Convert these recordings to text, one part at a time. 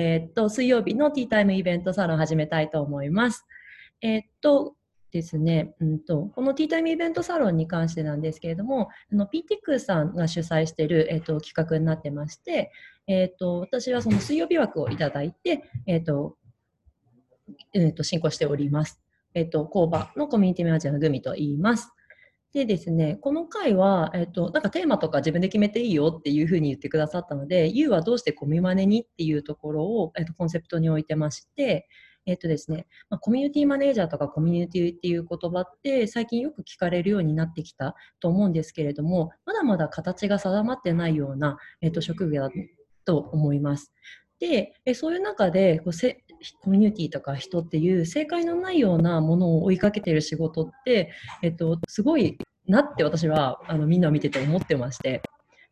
え、っと、水曜日のティータイムイベントサロン始めたいと思います。え、っと、ですね、うんと、このティータイムイベントサロンに関してなんですけれども、あの PTX さんが主催している、えーと、企画になってまして、えーと、私はその水曜日枠をいただいて、えーとえー、と進行しております。えっ、と、工場のコミュニティマネージャーのグミと言います。でですね、この回は、えっ、と、なんかテーマとか自分で決めていいよっていうふうに言ってくださったので、You はどうしてコミマネにっていうところを、えっ、と、コンセプトに置いてまして、えっ、とですね、まあ、コミュニティマネージャーとかコミュニティっていう言葉って最近よく聞かれるようになってきたと思うんですけれども、まだまだ形が定まってないような、えっ、と、職業だと思います。で、えそういう中でこうせコミュニティとか人っていう正解のないようなものを追いかけてる仕事って、えっと、すごいなって私はあのみんなを見てて思ってまして。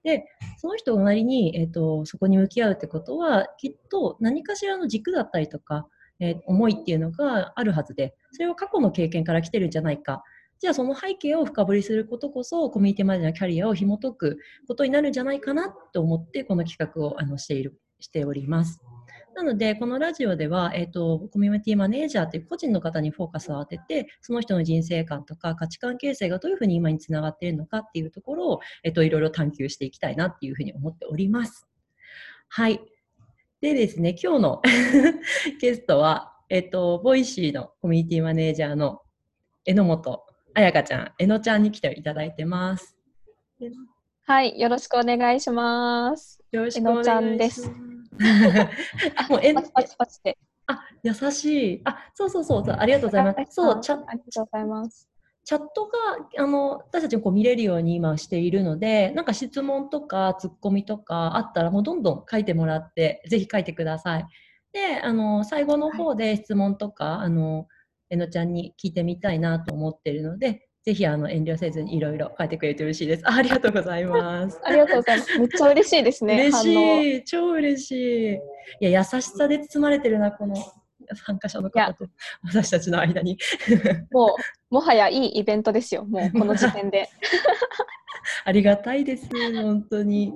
で、その人なりに、えっと、そこに向き合うってことは、きっと何かしらの軸だったりとか、えー、思いっていうのがあるはずで、それは過去の経験から来てるんじゃないか。じゃあその背景を深掘りすることこそコミュニティマネージャーキャリアを紐解くことになるんじゃないかなと思ってこの企画をあのしているしております。なので、このラジオでは、えっ、ー、と、コミュニティマネージャーという個人の方にフォーカスを当てて、その人の人生観とか価値観形成がどういうふうに今につながっているのかっていうところを、えっ、ー、と、いろいろ探求していきたいなっていうふうに思っております。はい。でですね、今日の ゲストは、えっ、ー、と、 Voicy のコミュニティマネージャーの榎本彩香ちゃん、えのちゃんに来ていただいてます。はい、よろしくお願いします。よろしくお願いします。もうえパチパチパチで。あ、優しい。あ、そうそうそう、ありがとうございます。そう、チャありがとうございます。チャットがあの私たちもこう見れるように今しているので、なんか質問とかツッコミとかあったらもうどんどん書いてもらって、ぜひ書いてください。で、あの最後の方で質問とか、はい、あのえのちゃんに聞いてみたいなと思ってるので、ぜひあの遠慮せずにいろいろ書いてくれて嬉しいです。ありがとうございます。ありがとうございます。めっちゃ嬉しいですね。嬉しい、超嬉しい。いや優しさで包まれてるなこの参加者の方と私たちの間に。もうもはやいいイベントですよ。もうこの時点で。ありがたいです。本当に。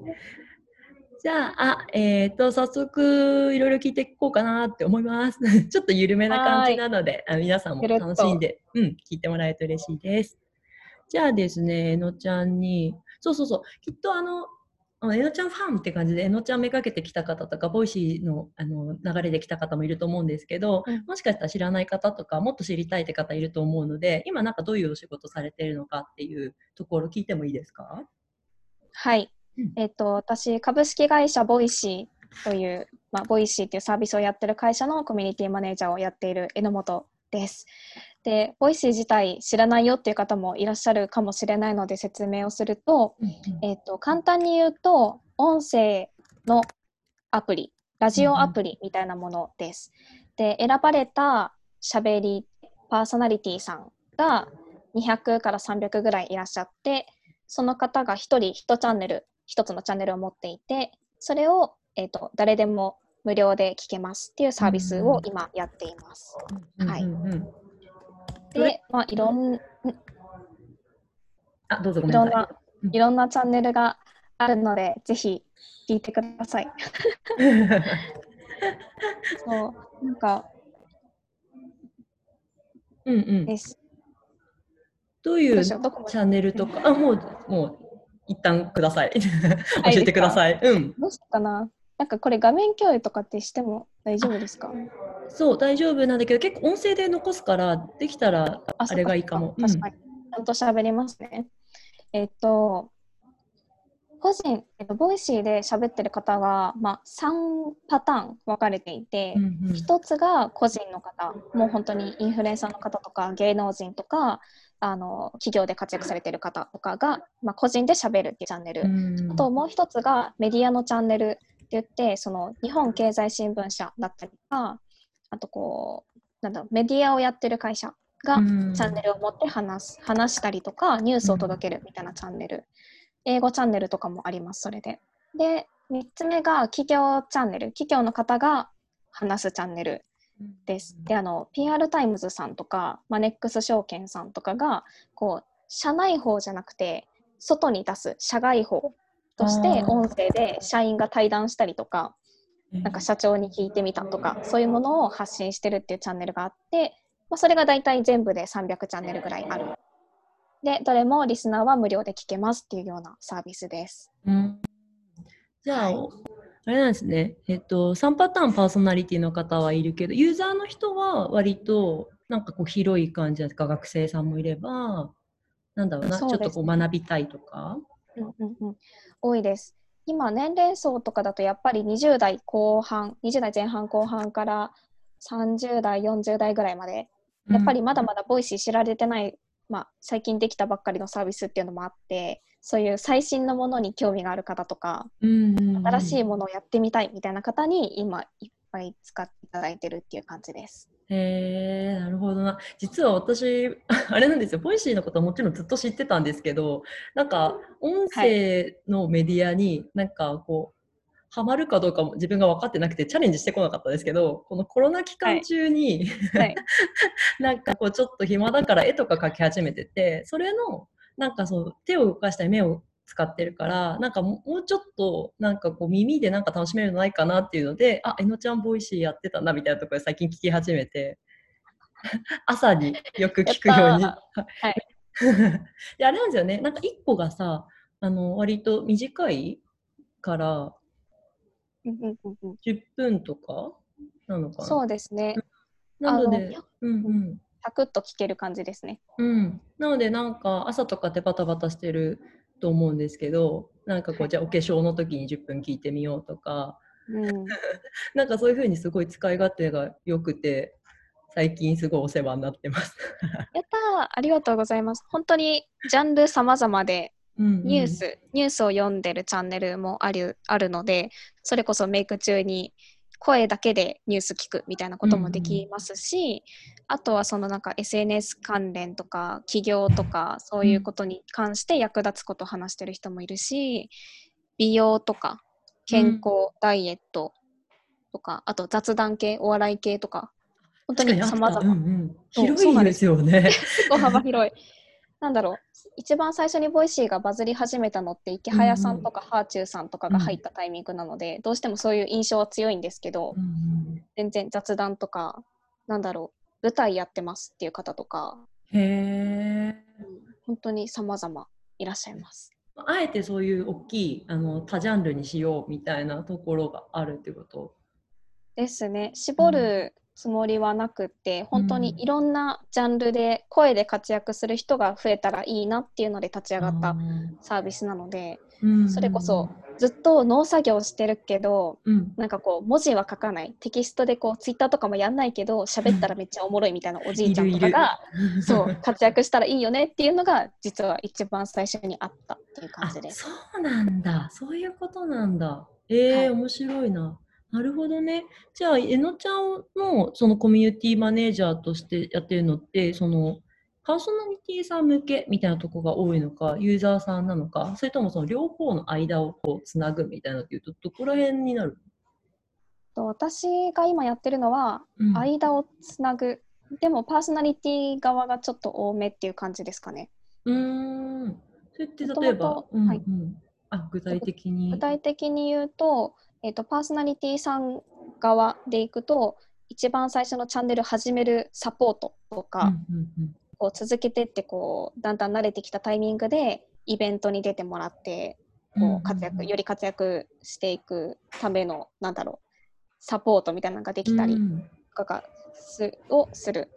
じゃあ、あえっ、ー、と、早速、いろいろ聞いていこうかなって思います。ちょっと緩めな感じなので、あ皆さんも楽しんで、うん、聞いてもらえると嬉しいです。じゃあですね、えのちゃんに、そうそうそう、きっとあの、えのちゃんファンって感じで、えのちゃんめがけてきた方とか、 Voicy のあの流れで来た方もいると思うんですけど、うん、もしかしたら知らない方とか、もっと知りたいって方いると思うので、今なんかどういうお仕事されてるのかっていうところ聞いてもいいですか？はい。えっと、私、株式会社 Voicy という、まあ、 Voicy というサービスをやってる会社のコミュニティマネージャーをやっている榎本です。で、 Voicy 自体知らないよっていう方もいらっしゃるかもしれないので説明をすると、えっと、簡単に言うと、音声のアプリ、ラジオアプリみたいなものです。で、選ばれたしゃべりパーソナリティさんが200から300ぐらいいらっしゃって、その方が1人1チャンネル一つのチャンネルを持っていて、それを、えーと、誰でも無料で聞けますっていうサービスを今やっています。はい。で、まあ、いろんあどうぞいろんな、いろんなチャンネルがあるので、ぜひ聞いてください。そう、なんか、うんうん。です。どういうチャンネルとか、あ、もう、もう一旦ください。教えてください。うん。どうしようかな。なんかこれ画面共有とかってしても大丈夫ですか？そう、大丈夫なんだけど、結構音声で残すから、できたらあれがいいかも。確かに。ちゃんと喋りますね。えっと、個人、えっと、 Voicy で喋ってる方が、まあ、3パターン分かれていて、うんうん、1つが個人の方もう本当にインフルエンサーの方とか芸能人とかあの企業で活躍されてる方とかが、まあ、個人でしゃべるっていうチャンネル、あともう一つがメディアのチャンネル言ってその日本経済新聞社だったりとかあとこうなんだメディアをやってる会社がチャンネルを持って話す話したりとかニュースを届けるみたいなチャンネル、英語チャンネルとかもありますそれで。で3つ目が企業チャンネル。企業の方が話すチャンネルです。であの PR タイムズさんとかマネックス証券さんとかがこう社内報じゃなくて外に出す社外報として音声で社員が対談したりとかなんか社長に聞いてみたとか、そういうものを発信してるっていうチャンネルがあって、まあ、それが大体全部で300チャンネルぐらいある。で、どれもリスナーは無料で聞けますっていうようなサービスです。うん、じゃあ、はい、あれなんですね、えっと、3パターンパーソナリティの方はいるけど、ユーザーの人は割となんかこう広い感じですか、学生さんもいれば、なんだろうな、うね、ちょっとこう学びたいとか？うんうんうん、多いです。今、年齢層とかだとやっぱり20代後半、20代前半後半から30代、40代ぐらいまで、やっぱりまだまだ Voicy 知られてない、まあ、最近できたばっかりのサービスっていうのもあって、そういう最新のものに興味がある方とか、新しいものをやってみたいみたいな方に今いっぱい使っていただいてるっていう感じです。へえなるほどな。実は私、あれなんですよ、 Voicyのことはもちろんずっと知ってたんですけど、なんか、音声のメディアに、なんかこう、ハマるかどうかも自分が分かってなくてチャレンジしてこなかったですけど、このコロナ期間中に、はい、なんかこうちょっと暇だから絵とか描き始めてて、それの、なんかそう手を動かしたり目を使ってるからなんかもうちょっとなんかこう耳でなんか楽しめるのないかなっていうのであえのちゃん Voicy やってたなみたいなところで最近聞き始めて 朝によく聞くように。はい。であれなんですよね。なんか1個がさあの割と短いから10分とかなのかな？そうですね。なので、うんうん、サクッと聞ける感じですね。うん、なのでなんか朝とかってバタバタしてると思うんですけどなんかこうじゃあお化粧の時に10分聞いてみようとか、うん、なんかそういうふうにすごい使い勝手が良くて最近すごいお世話になってます。やったありがとうございます。本当にジャンル様々でニュース、うんうん、ニュースを読んでるチャンネルもあるあるのでそれこそメイク中に声だけでニュース聞くみたいなこともできますし、うん、あとはそのなんか SNS 関連とか企業とかそういうことに関して役立つことを話してる人もいるし美容とか健康、うん、ダイエットとかあと雑談系お笑い系とか本当に様々、うんうん、広いですよね。結構幅広い。なんだろう。一番最初に Voicyがバズり始めたのってイケハヤさんとかはあちゅうさんとかが入ったタイミングなので、うん、どうしてもそういう印象は強いんですけど、うん、全然雑談とかなんだろう舞台やってますっていう方とかへえ本当に様々いらっしゃいます。あえてそういう大きいあの多ジャンルにしようみたいなところがあるってこと？ですね。絞るつもりはなくって本当にいろんなジャンルで声で活躍する人が増えたらいいなっていうので立ち上がったサービスなので、それこそずっと農作業してるけど、うん、なんかこう文字は書かない。テキストでこうツイッターとかもやんないけど喋ったらめっちゃおもろいみたいなおじいちゃんとかが そう活躍したらいいよねっていうのが実は一番最初にあったっていう感じです。そうなんだ。そういうことなんだ。えー、はい、面白いな。なるほどね。じゃあ、えのちゃんのそのコミュニティマネージャーとしてやってるのって、そのパーソナリティさん向けみたいなとこが多いのか、ユーザーさんなのか、それともその両方の間をこうつなぐみたいなっていうと、どこら辺になる私が今やってるのは、間をつなぐ、うん、でもパーソナリティ側がちょっと多めっていう感じですかね。うん。それって例えば、うんうん、はい、あ具体的に具体的に言うと、えーと、パーソナリティさん側でいくと一番最初のチャンネル始めるサポートとか、こう続けてってこうだんだん慣れてきたタイミングでイベントに出てもらってこう活躍、より活躍していくためのなんだろうサポートみたいなのができたりとかす、うん、をする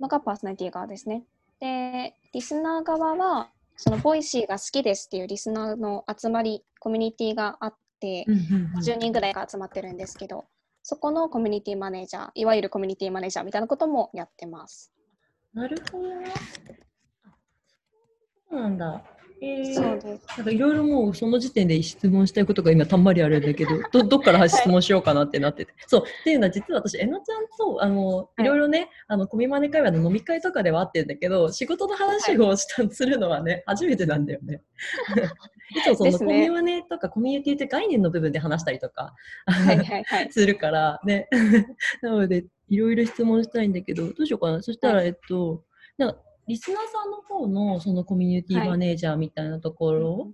のがパーソナリティ側ですね。でリスナー側はその Voicyが好きですっていうリスナーの集まりコミュニティがあっ、10人ぐらいが集まってるんですけど、そこのコミュニティマネージャー、いわゆるコミュニティマネージャーみたいなこともやってます。なるほど。そうなんだ。えー、そうです。なんかいろいろもうその時点で質問したいことが今たんまりあるんだけど、どどっから質問しようかなってなってて。はい、そう。っていうのは実は私、えのちゃんと、あの、いろいろね、あの、コミュマネ界隈の飲み会とかではあってるんだけど、仕事の話をした、はい、するのはね、初めてなんだよね。いつもそのコミュマネとかコミュニティって概念の部分で話したりとか、はいはいはい、するからね。なので、いろいろ質問したいんだけど、どうしようかな。そしたら、えっと、なんかリスナーさんの方のそのコミュニティマネージャーみたいなところ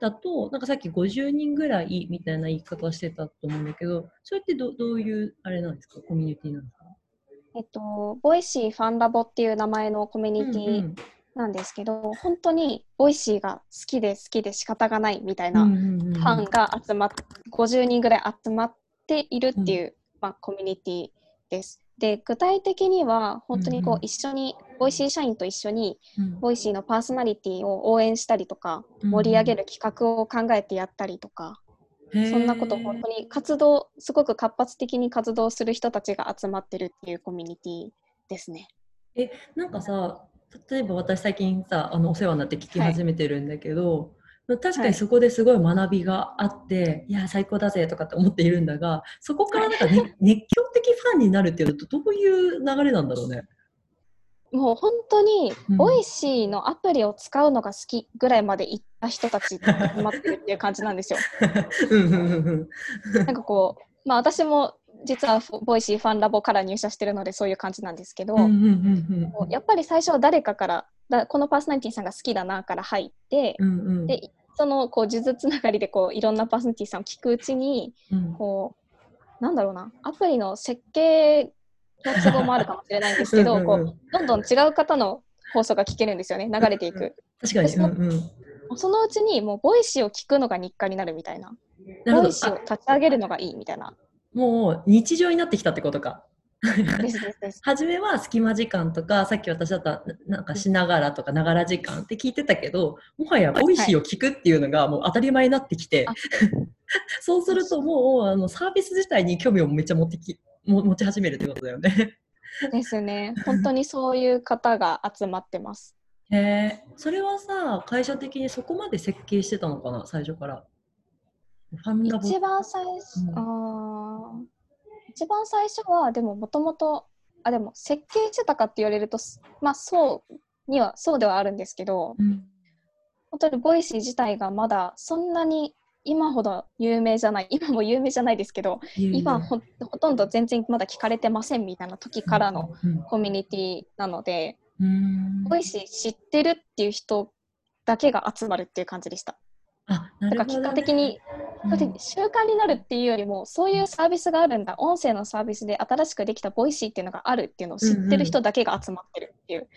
だと、なんかさっき50人ぐらいみたいな言い方してたと思うんだけど、それってどどういうあれなんですか、コミュニティなんですか？えっと、 Voicyファンラボっていう名前のコミュニティなんですけど、うんうん、本当に Voicyが好きで好きで仕方がないみたいなファンが集まっ、50人ぐらい集まっているっていう、うん、まあ、コミュニティです。で具体的には本当にこう一緒に、 Voicy社員と一緒に、 Voicyのパーソナリティを応援したりとか、盛り上げる企画を考えてやったりとか、そんなこと本当に活動すごく活発的に活動する人たちが集まってるっていうコミュニティですね。えなんかさ例えば私最近さあのお世話になって聞き始めてるんだけど、はい、確かにそこですごい学びがあって、はい、いや最高だぜとかって思っているんだがそこからなんか、ね、熱狂的ファンになるっていうとどういう流れなんだろうね。もう本当に、 Voicyのアプリを使うのが好きぐらいまで行った人たちが集まってるっていう感じなんですよ。なんかこう、まあ私も実は Voicyファンラボから入社してるのでそういう感じなんですけど、やっぱり最初は誰かからだこのパーソナリティさんが好きだなから入って、うんうん、でそのこう数珠つながりでこういろんなパーソナリティさんを聞くうちに、うん、こうなんだろうなアプリの設計の都合もあるかもしれないんですけどうん、こうどんどん違う方の放送が聞けるんですよね。流れていく。確かに、そのうんうん、そのうちにもう Voicyを聞くのが日課になるみたいな。Voicyを立ち上げるのがいいみたいな。もう日常になってきたってことか。初めは隙間時間とかさっき私だったなんかしながらとかながら時間って聞いてたけどもはや Voicyを聞くっていうのがもう当たり前になってきて、はい、そうするともうあのサービス自体に興味をめっちゃ持ってきも持ち始めるってことだよね。ですね。本当にそういう方が集まってます。へえ、それはさ、会社的にそこまで設計してたのかな、最初から。ファンラボ一番最初、うん、あ一番最初は、でももともと、あ、でも設計してたかって言われると、まあそうには、そうではあるんですけど、うん、本当に Voicy自体がまだそんなに今ほど有名じゃない 今も有名じゃないですけど今ほほとんど全然まだ聞かれてませんみたいな時からのコミュニティなので、 Voicy知ってるっていう人だけが集まるっていう感じでした。あなるほど、ね、結果的に、うん、習慣になるっていうよりもそういうサービスがあるんだ。音声のサービスで新しくできた Voicyっていうのがあるっていうのを知ってる人だけが集まってるっていう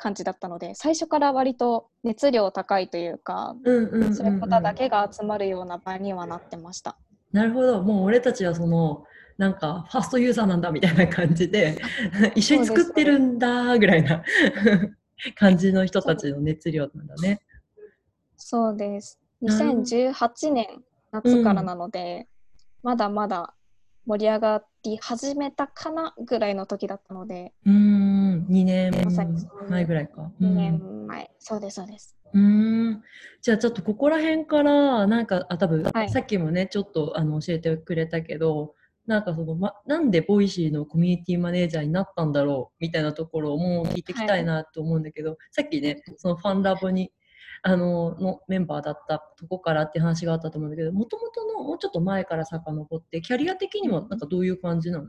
感じだったので最初から割と熱量高いというか、そういう方だけが集まるような場にはなってました。なるほどもう俺たちはそのなんかファーストユーザーなんだみたいな感じで 一緒に作ってるんだぐらいな感じの人たちの熱量なんだね。そうです。2018年夏からなので、うん、まだまだ盛り上がり始めたかなぐらいの時だったので。うん、2年前ぐらいか。2年前、そうです、そうです。うんじゃあちょっとここら辺からなんかあ多分、はい、さっきもねちょっとあの教えてくれたけどなんかその、ま、なんで Voicy のコミュニティマネージャーになったんだろうみたいなところをもう聞いていきたいなと思うんだけど、はい、さっきねそのファンラボにあののメンバーだったとこからって話があったと思うんだけどもともとのもうちょっと前から遡ってキャリア的にはなんかどういう感じなの？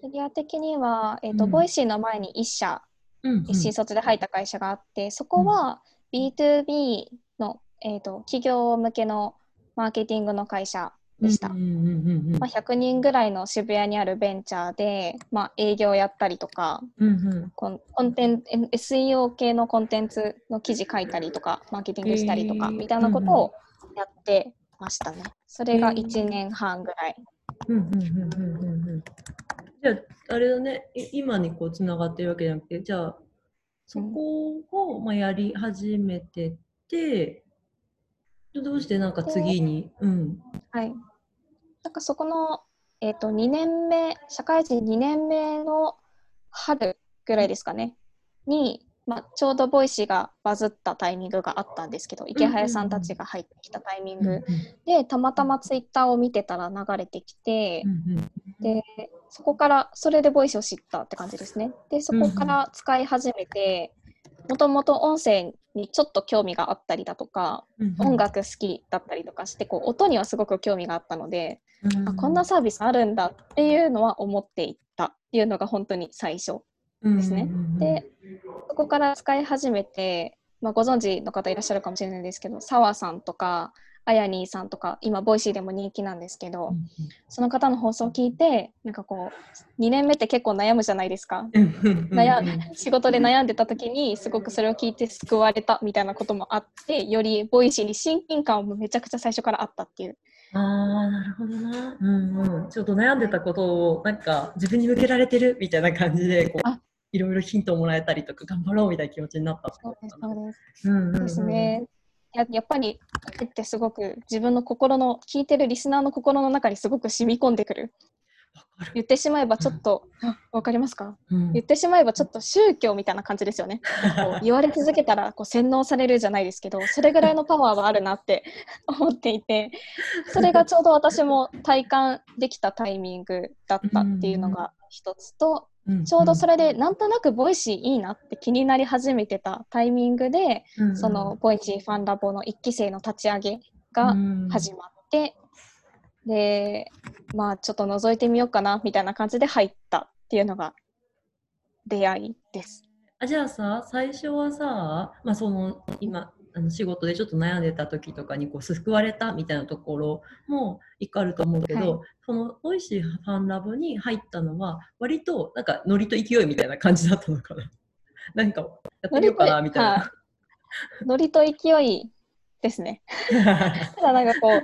キャリア的には、えーと、うん、 Voicy の前に1社、うんうん、新卒で入った会社があってそこは B2B の、えーと企業向けのマーケティングの会社でした。まあ、100人ぐらいの渋谷にあるベンチャーで、まあ、営業やったりとか、うんうん、コンテン SEO 系のコンテンツの記事書いたりとかマーケティングしたりとか、みたいなことをやってましたね。それが1年半ぐらい。じゃああれだね。今にこうつながってるわけじゃなくてじゃあそこを、まあ、やり始めてて、どうしてなんか次に、うん、はいなんかそこの、えーと、2年目社会人2年目の春ぐらいですかね。に、まあ、ちょうど Voicy がバズったタイミングがあったんですけどイケハヤさんたちが入ってきたタイミング。でたまたまツイッターを見てたら流れてきてでそこからそれで Voicy を知ったって感じですね。でそこから使い始めてもともと音声にちょっと興味があったりだとか、音楽好きだったりとかしてこう音にはすごく興味があったのであこんなサービスあるんだっていうのは思っていったっていうのが本当に最初ですね。でそこから使い始めてまあ、ご存知の方いらっしゃるかもしれないですけど澤さんとかあやにーさんとか今 Voicy でも人気なんですけど、その方の放送を聞いてなんかこう2年目って結構悩むじゃないですか悩仕事で悩んでた時にすごくそれを聞いて救われたみたいなこともあってより Voicy に親近感もめちゃくちゃ最初からあったっていうああ、なるほどな。うんうん。ちょっと悩んでたことを、なんか自分に向けられてるみたいな感じで、こういろいろヒントをもらえたりとか、頑張ろうみたいな気持ちになったそうです、そうです。うんうんうん、ですね。ややっぱり、ってすごく自分の心の、聞いてるリスナーの心の中にすごく染み込んでくる。言ってしまえばちょっと、うん、わかりますか、うん、言ってしまえばちょっと宗教みたいな感じですよね。言われ続けたらこう洗脳されるじゃないですけど、それぐらいのパワーはあるなって 思っていて、それがちょうど私も体感できたタイミングだったっていうのが一つと、うん、ちょうどそれでなんとなく Voicy いいなって気になり始めてたタイミングで、その Voicy ファンラボの1期生の立ち上げが始まって、で、まあちょっと覗いてみようかなみたいな感じで入ったっていうのが出会いです。あじゃあさ、最初はさ、まあその今、あの仕事でちょっと悩んでた時とかにこう救われたみたいなところも一個あると思うけど、はい、その Voicy ファンラボに入ったのは割となんかノリと勢いみたいな感じだったのかな。なんかやってみようかなみたいな。ノリと勢いですね。ただなんかこう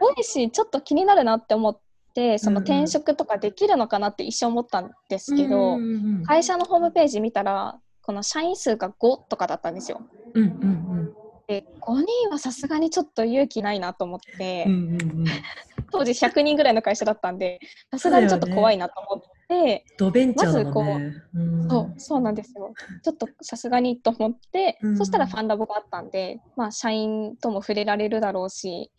Voicy ちょっと気になるなって思ってその転職とかできるのかなって一瞬思ったんですけど、会社のホームページ見たらこの社員数が5とかだったんですよ。うんうんうん。で5人はさすがにちょっと勇気ないなと思って、うんうんうん、当時100人ぐらいの会社だったんでさすがにちょっと怖いなと思って、ドベンチャー、ね、まずこう、うん、そうそうなんですよ。ちょっとさすがにと思って、うん、そしたらファンラボがあったんで、まあ、社員とも触れられるだろうし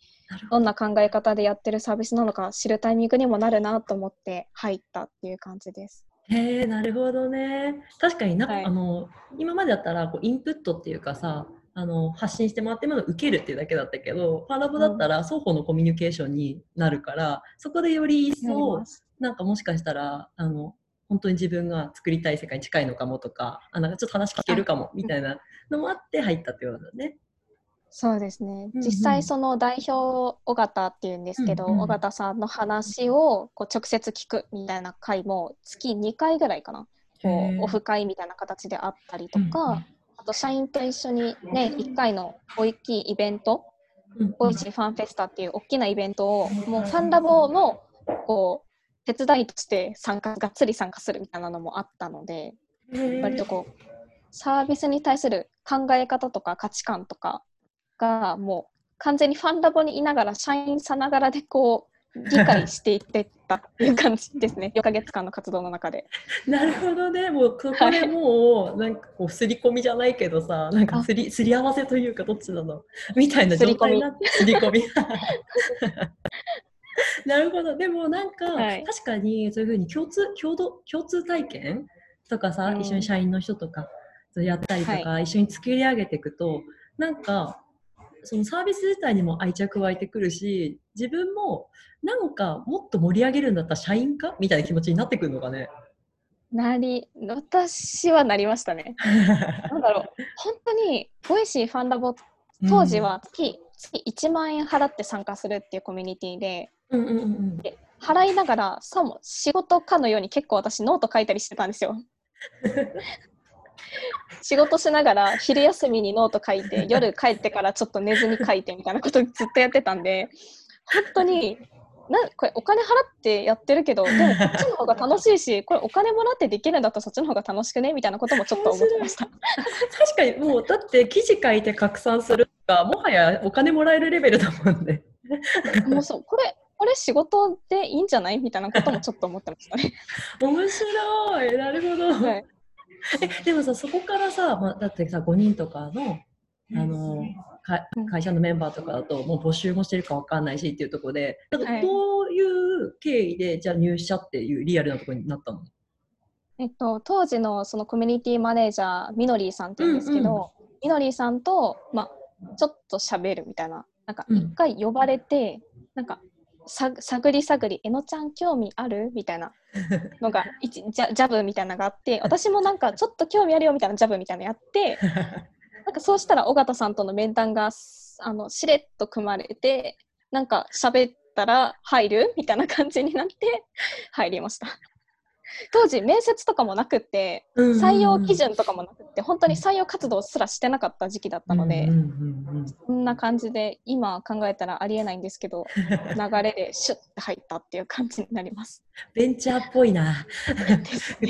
どんな考え方でやってるサービスなのか知るタイミングにもなるなと思って入ったっていう感じです。へえなるほどね。確かにな、はい、あの今までだったらこうインプットっていうかさあの発信してもらってもの受けるっていうだけだったけどパラボだったら双方のコミュニケーションになるから、うん、そこでより一層なんかもしかしたらあの本当に自分が作りたい世界に近いのかもとかあなんかちょっと話聞けるかもみたいなのもあって入ったってことだね。そうですね、実際その代表尾形っていうんですけど、尾形さんの話をこう直接聞くみたいな回も月2回ぐらいかな。こうオフ会みたいな形であったりとか、あと社員と一緒にね1回の大きいイベント、Voicy ファンフェスタっていう大きなイベントをもうファンラボのこう手伝いとして参加がっつり参加するみたいなのもあったので割とこうサービスに対する考え方とか価値観とかがもう完全にファンラボにいながら社員さながらでこう理解していってったっていう感じですね。4か月間の活動の中で。なるほどねもうそこで。もうなんかこうすり込みじゃないけどさなんかすりすり合わせというかどっちなの？みたいな状態になってすり込み。なるほど。でもなんか、はい、確かにそういうふうに共通共同共通体験とかさ、うん、一緒に社員の人とかやったりとか、はい、一緒に作り上げていくとなんかそのサービス自体にも愛着湧いてくるし自分もなんかもっと盛り上げるんだったら社員かみたいな気持ちになってくるのかね。なり私はなりましたね。なんだろう本当に Voicy ファンラボ当時は月,、月1万円払って参加するっていうコミュニティでうんうんうん、で払いながらさも仕事かのように結構私ノート書いたりしてたんですよ。仕事しながら昼休みにノート書いて 夜帰ってからちょっと寝ずに書いてみたいなことずっとやってたんで本当に なこれお金払ってやってるけどでも こっちの方が楽しいしこれお金もらってできるんだったらそっちの方が楽しくねみたいなこともちょっと思ってました。確かにもうだって記事書いて拡散するかもはやお金もらえるレベルだもんね。もうそうこれこれ仕事でいいんじゃない？みたいなこともちょっと思ってましたね。面白い。なるほど、はいえでもさそこからさ、まあ、だってさ5人とかのあの会社のメンバーとかだともう募集もしてるか分かんないしっていうところでどういう経緯でじゃあ入社っていうリアルなところになったの？えっと、当時のそのコミュニティマネージャーみのりーさんって言うんですけど、うんうん、みのりーさんと、まあ、ちょっと喋るみたいななんか一回呼ばれて、うん、なんかさ探り探り「えのちゃん興味ある?」みたいな のがジャジャブみたいなのがあって私もなんかちょっと興味あるよみたいなジャブみたいなのやって なんかそうしたら尾形さんとの面談があのしれっと組まれてなんか喋ったら入るみたいな感じになって入りました。当時面接とかもなくって採用基準とかもなくって本当に採用活動すらしてなかった時期だったのでそんな感じで今考えたらありえないんですけど 流れでシュッて入ったっていう感じになります。ベンチャーっぽいな。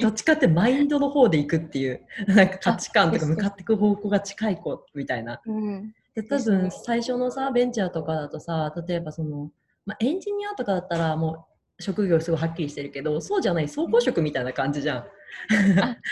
どっちかってマインドの方でいくっていう なんか価値観とか向かっていく方向が近い子みたいな、うん、で多分最初のさベンチャーとかだとさ例えばそのまあ、エンジニアとかだったらもう職業すごいはっきりしてるけどそうじゃない総合職みたいな感じじゃん。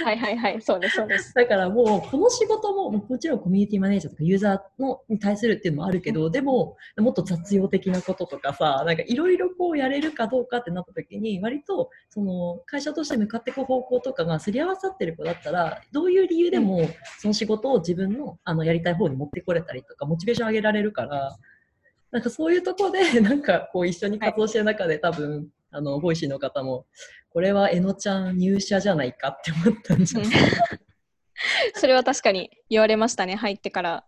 はいはいはい。そうですそうです。だからもうこの仕事ももちろんコミュニティマネージャーとかユーザーのに対するっていうのもあるけどでももっと雑用的なこととかさなんかいろいろこうやれるかどうかってなった時に割とその会社として向かっていく方向とかがすり合わさってる子だったらどういう理由でもその仕事を自分のあのやりたい方に持ってこれたりとかモチベーション上げられるからなんかそういうところで なんかこう一緒に活動してる中で多分あの Voicy の方もこれはえのちゃん入社じゃないかって思ったんじゃない？それは確かに言われましたね入ってから。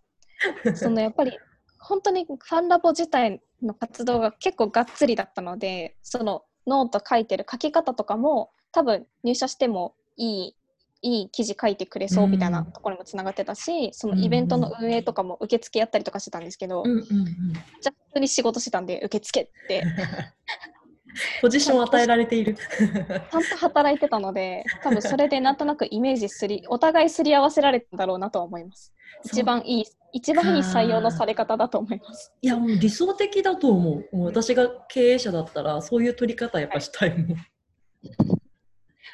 そのやっぱり本当にファンラボ自体の活動が結構がっつりだったのでそのノート書いてる書き方とかも多分入社してもいいいい記事書いてくれそうみたいなところもつながってたし、うん、そのイベントの運営とかも受付やったりとかしてたんですけど、うんうんうん、じゃあ普通に仕事してたんで受付って ポジションを与えられている。ちゃんと働いてたので、多分それでなんとなくイメージすり、お互いすり合わせられたんだろうなと思います。一番いい、一番いい採用のされ方だと思います。いや、もう理想的だと思う。もう私が経営者だったら、そういう取り方やっぱしたいもん。はい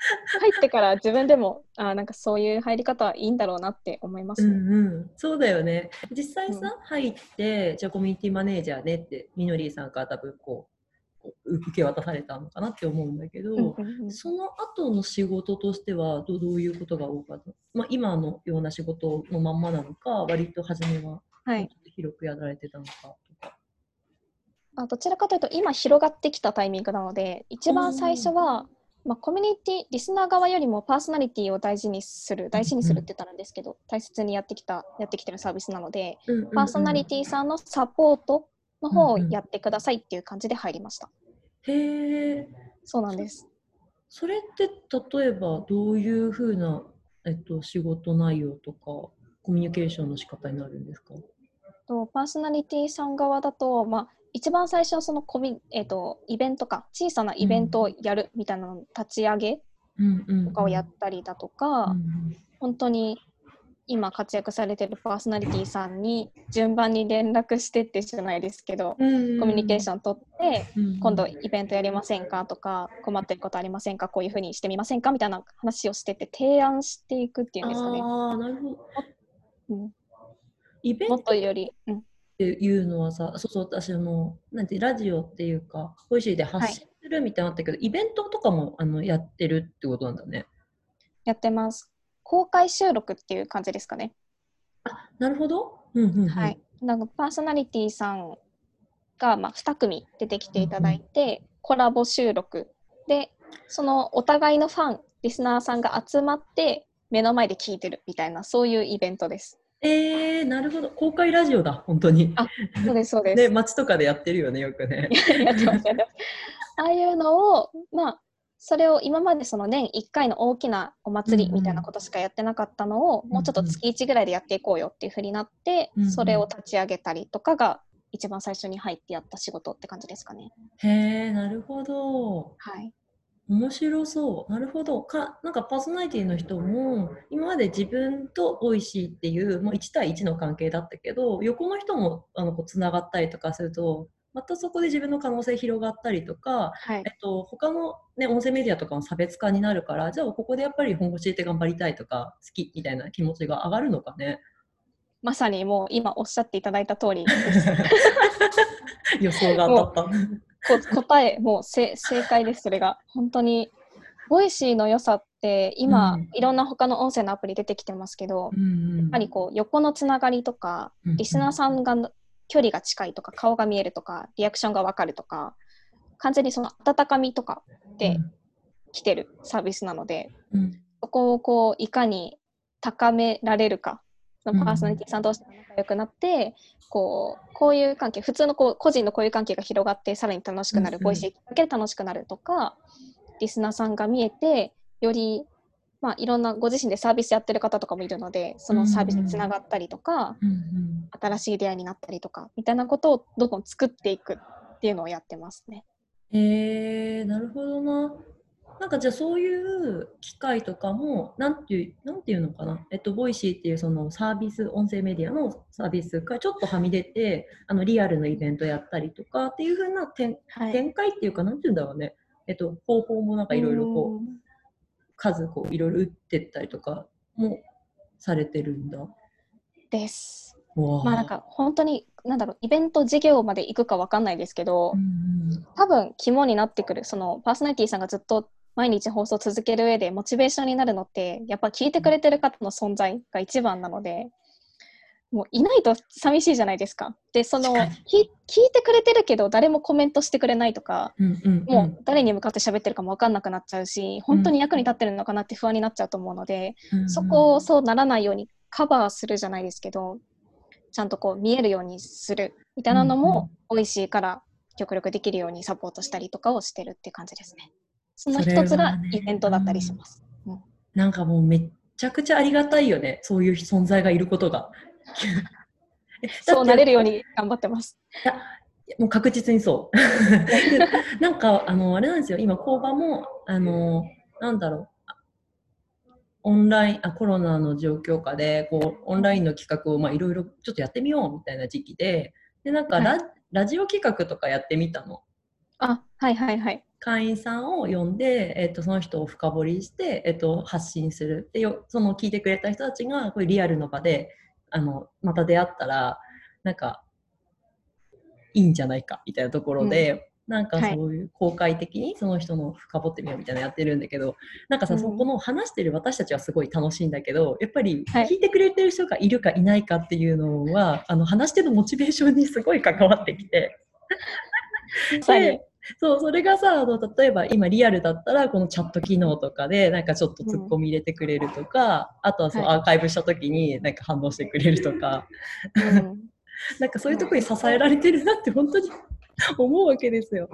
入ってから自分でもあなんかそういう入り方はいいんだろうなって思います、ね、うんうん、そうだよね。実際さ、うん、入ってじゃあコミュニティマネージャーねってみのりーさんから多分こう受け渡されたのかなって思うんだけど、その後の仕事としてはどどういうことが多かった、まあ、今のような仕事のまんまなのか割と初めは広くやられてたのかとか。はい、あどちらかというと今広がってきたタイミングなので一番最初は、まあ、コミュニティリスナー側よりもパーソナリティを大事にする大事にするって言ったらですけど、大切にやってきたやってきてるサービスなので、パーソナリティさんのサポートの方をやってくださいっていう感じで入りました。うんうん、へえ。そうなんです。それって例えばどういうふうな、えっと、仕事内容とかコミュニケーションの仕方になるんですか？とパーソナリティさん側だと、まあ、一番最初はそのコミ、えーと、イベントか小さなイベントをやるみたいなの立ち上げとかをやったりだとか、うんうん、本当に今活躍されてるパーソナリティさんに順番に連絡してってじゃないですけど、うんうん、コミュニケーション取って、うんうん、今度イベントやりませんかとか困ってることありませんかこういうふうにしてみませんかみたいな話をしてって提案していくっていうんですかね。あなるほど、うん、イベントもっとより、うん、っていうのはさそうそう私あのなんてラジオっていうか Voicy で発信するみたいなのあったけど、はい、イベントとかもあのやってるってことなんだね。やってます。公開収録っていう感じですかね。あなるほど。うんうんうん、はい。なんかパーソナリティさんが、まあ、2組出てきていただいて、うんうん、コラボ収録でそのお互いのファンリスナーさんが集まって目の前で聞いてるみたいなそういうイベントです。えー、なるほど公開ラジオだ本当に。あそうですそうです。ね街とかでやってるよねよくね。やってますやってます。ああいうのをまあそれを今までその年1回の大きなお祭りみたいなことしかやってなかったのを、うんうん、もうちょっと月1ぐらいでやっていこうよっていうふうになって、うんうん、それを立ち上げたりとかが一番最初に入ってやった仕事って感じですかね。へえなるほど。はい。面白そう。なるほど。か、なんかパーソナリティの人も、今まで自分とおいしいっていう、もう1対1の関係だったけど、横の人も、あの、こう、つながったりとかすると、またそこで自分の可能性広がったりとか、はい、えっと、他の、ね、音声メディアとかも差別化になるからじゃあここでやっぱり本腰入れて頑張りたいとか好きみたいな気持ちが上がるのかね？まさにもう今おっしゃっていただいた通り 予想が当たった。答えもう正解ですそれが。本当に Voicy の良さって今、うん、いろんな他の音声のアプリ出てきてますけど、うんうん、やっぱりこう横のつながりとか、リスナーさんが距離が近いとか顔が見えるとかリアクションが分かるとか完全にその温かみとかで来てるサービスなので、うん、そこをこういかに高められるかそのパーソナリティさん同士が仲良くなって、こうこういう関係普通のこう個人のこういう関係が広がってさらに楽しくなる、ボイシーだけで楽しくなるとかリスナーさんが見えてよりまあ、いろんなご自身でサービスやってる方とかもいるのでそのサービスにつながったりとか、うんうん、新しい出会いになったりとかみたいなことをどんどん作っていくっていうのをやってますね。へえー、なるほどな。なんかじゃあそういう機会とかも、なんていう、なんていうのかな、えっと、ボイシーっていうそのサービス、音声メディアのサービスがちょっとはみ出て、あのリアルのイベントやったりとかっていうふうな展,、展開っていうか、なんていうんだろうね、えっと、方法もなんかいろいろこう、数こういろいろ打ってったりとかもされてるんだ。です。まあなんか本当になんだろうイベント事業まで行くかわかんないですけど、うんうん、多分肝になってくるそのパーソナリティさんがずっと毎日放送を続ける上でモチベーションになるのってやっぱ聞いてくれてる方の存在が一番なのでもういないと寂しいじゃないですか。でその聞いてくれてるけど誰もコメントしてくれないとか、うんうんうん、もう誰に向かって喋ってるかも分かんなくなっちゃうし本当に役に立ってるのかなって不安になっちゃうと思うので、うんうん、そこをそうならないようにカバーするじゃないですけどちゃんとこう見えるようにするみたいなのも、美味しいから極力できるようにサポートしたりとかをしてるって感じですね。その一つがイベントだったりします。うん、なんかもうめっちゃくちゃありがたいよね、そういう存在がいることが。そうなれるように頑張ってます。もう確実にそう。なんかあのあれなんですよ、今工場もあのなんだろう。オンラインあコロナの状況下でこうオンラインの企画をいろいろちょっとやってみようみたいな時期ででなんかラはい、ラジオ企画とかやってみたの。あはいはいはい。会員さんを呼んで、えーと、その人を深掘りして、えーと、発信する。でよその聞いてくれた人たちがこれリアルの場であのまた出会ったらなんかいいんじゃないかみたいなところで、うん、なんかそういう公開的にその人の深掘ってみようみたいなのやってるんだけどなんかさ、うん、そこの話してる私たちはすごい楽しいんだけどやっぱり聞いてくれてる人がいるかいないかっていうのは、はい、あの話してるモチベーションにすごい関わってきて。で そう、それがさ、あの例えば今リアルだったら、このチャット機能とかで、なんかちょっとツッコミ入れてくれるとか、うん、あとはそのアーカイブした時になんか反応してくれるとか、うん、なんかそういうところに支えられてるなって本当に思うわけですよ。